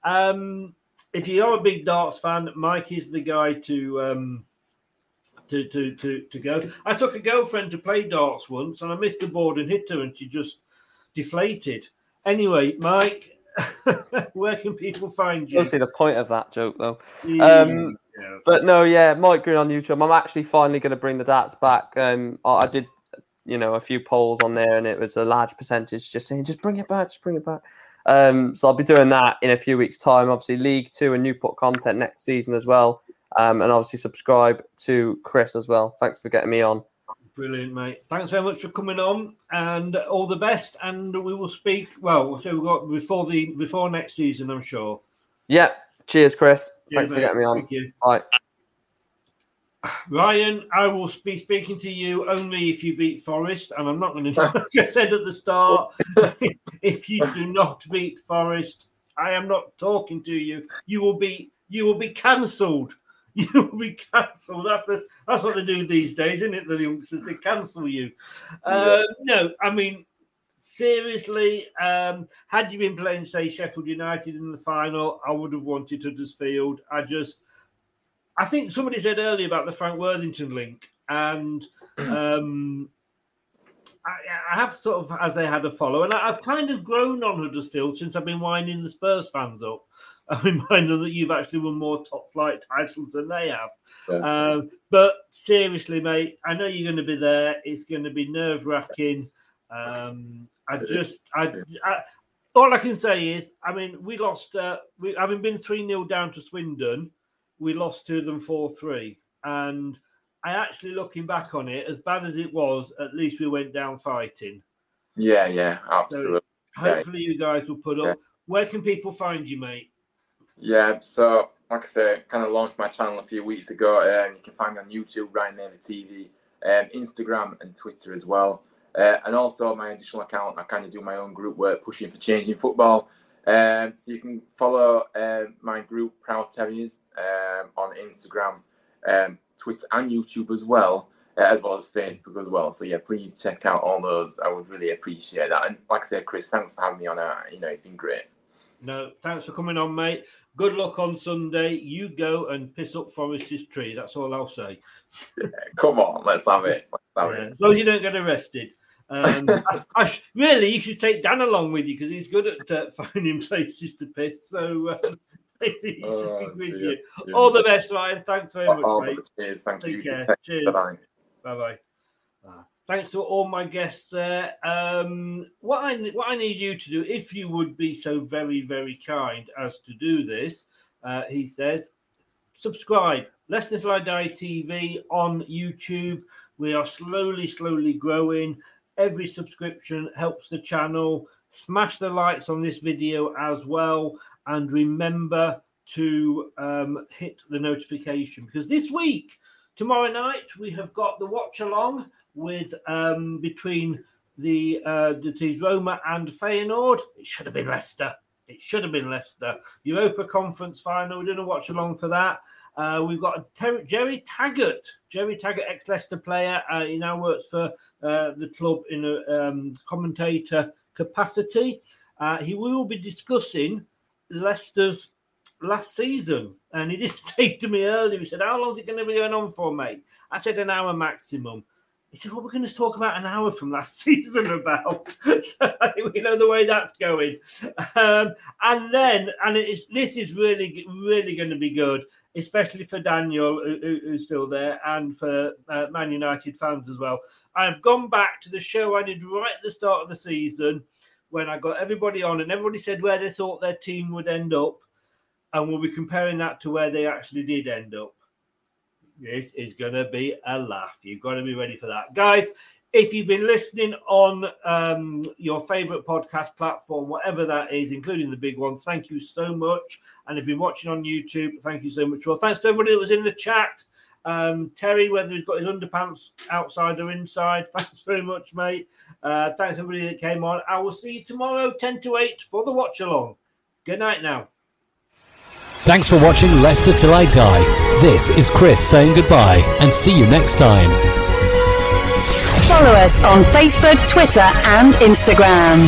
Um, if you are a big darts fan, Mike is the guy to um, to, to to to go. I took a girlfriend to play darts once, and I missed the board and hit her, and she just deflated. Anyway, Mike, <laughs> where can people find you? Don't see the point of that joke though. Um, but no, yeah, Mike Green on YouTube. I'm actually finally going to bring the darts back. Um, I did, you know, a few polls on there, and it was a large percentage just saying, just bring it back, just bring it back. Um, so I'll be doing that in a few weeks' time. Obviously, League Two and Newport content next season as well. Um, and obviously subscribe to Chris as well. Thanks for getting me on. Brilliant, mate. Thanks very much for coming on, and all the best. And we will speak. Well, so we've got before the before next season, I'm sure. Yeah. Cheers, Chris. Cheers, Thanks for getting me on. Thank you. Bye. <sighs> Ryan, I will be speaking to you only if you beat Forest, and I'm not going <laughs> to. Like I said at the start, <laughs> if you do not beat Forest, I am not talking to you. You will be you will be cancelled. <laughs> You will be cancelled. That's the, that's what they do these days, isn't it? The youngsters they cancel you. Uh, no, I mean seriously. Um, had you been playing, say, Sheffield United in the final, I would have wanted Huddersfield. I just I think somebody said earlier about the Frank Worthington link, and <clears throat> um, I, I have sort of, as they had a follow, and I, I've kind of grown on Huddersfield since I've been winding the Spurs fans up. I've reminded them that you've actually won more top flight titles than they have. Yeah. Um, but seriously, mate, I know you're going to be there. It's going to be nerve wracking. Um, I just, I, I, all I can say is, I mean, we lost. Uh, we having been three 0 down to Swindon, we lost to them four three, and I actually looking back on it, as bad as it was, at least we went down fighting. Yeah, yeah, So absolutely. Yeah. hopefully, you guys will put up. Where can people find you, mate? Yeah, so like I said, kind of launched my channel a few weeks ago. Um, you can find me on YouTube, Ryan Naver TV, um, Instagram, and Twitter as well. Uh, and also my additional account, I kind of do my own group work, pushing for change in football. Um, so you can follow um, my group, Proud Terriers, um, on Instagram, um, Twitter, and YouTube as well, uh, as well as Facebook as well. So yeah, please check out all those. I would really appreciate that. And like I said, Chris, thanks for having me on. Uh, you know, it's been great. No, thanks for coming on, mate. Good luck on Sunday. You go and piss up Forest's tree. That's all I'll say. <laughs> Come on, let's have it. Let's have Yeah, it. as long as you don't get arrested. Um, <laughs> I, I sh- really, you should take Dan along with you because he's good at uh, <laughs> finding places to piss. So uh, maybe he should Oh, be with you. All the best, Ryan. Thanks very much, Oh, mate. cheers. Thank Take you. care. Cheers. Bye bye. Thanks to all my guests there. Um, what I what I need you to do, if you would be so very very kind as to do this, uh, he says, subscribe. Let's I Die TV on YouTube. We are slowly slowly growing. Every subscription helps the channel. Smash the likes on this video as well, and remember to um, hit the notification because this week tomorrow night we have got the watch along with um, between the uh, the Roma and Feyenoord. It should have been Leicester. It should have been Leicester. Europa Conference final. We're going to watch along for that. Uh, we've got Ter- Gerry Taggart. Gerry Taggart, ex Leicester player. Uh, he now works for uh, the club in a um, commentator capacity. Uh, he will be discussing Leicester's last season. And he did <laughs> say to me earlier, he said, How long is it going to be going on for, mate? I said, An hour maximum. He said, Well, we're going to talk about an hour from last <laughs> season about. <laughs> we know the way that's going. Um, and then, and it's, this is really, really going to be good, especially for Daniel, who- who's still there, and for uh, Man United fans as well. I've gone back to the show I did right at the start of the season when I got everybody on, and everybody said where they thought their team would end up and we'll be comparing that to where they actually did end up. This is going to be a laugh. You've got to be ready for that. Guys, if you've been listening on um, your favorite podcast platform, whatever that is, including the big one, thank you so much. And if you've been watching on YouTube, thank you so much. Well, thanks to everybody that was in the chat. Um, Terry, whether he's got his underpants outside or inside, <laughs> thanks very much, mate. Uh, thanks everybody that came on. I will see you tomorrow, 10 to 8, for the watch along. Good night now. Thanks for watching Leicester Till I Die. This is Chris saying goodbye and see you next time. Follow us on Facebook, Twitter, and Instagram.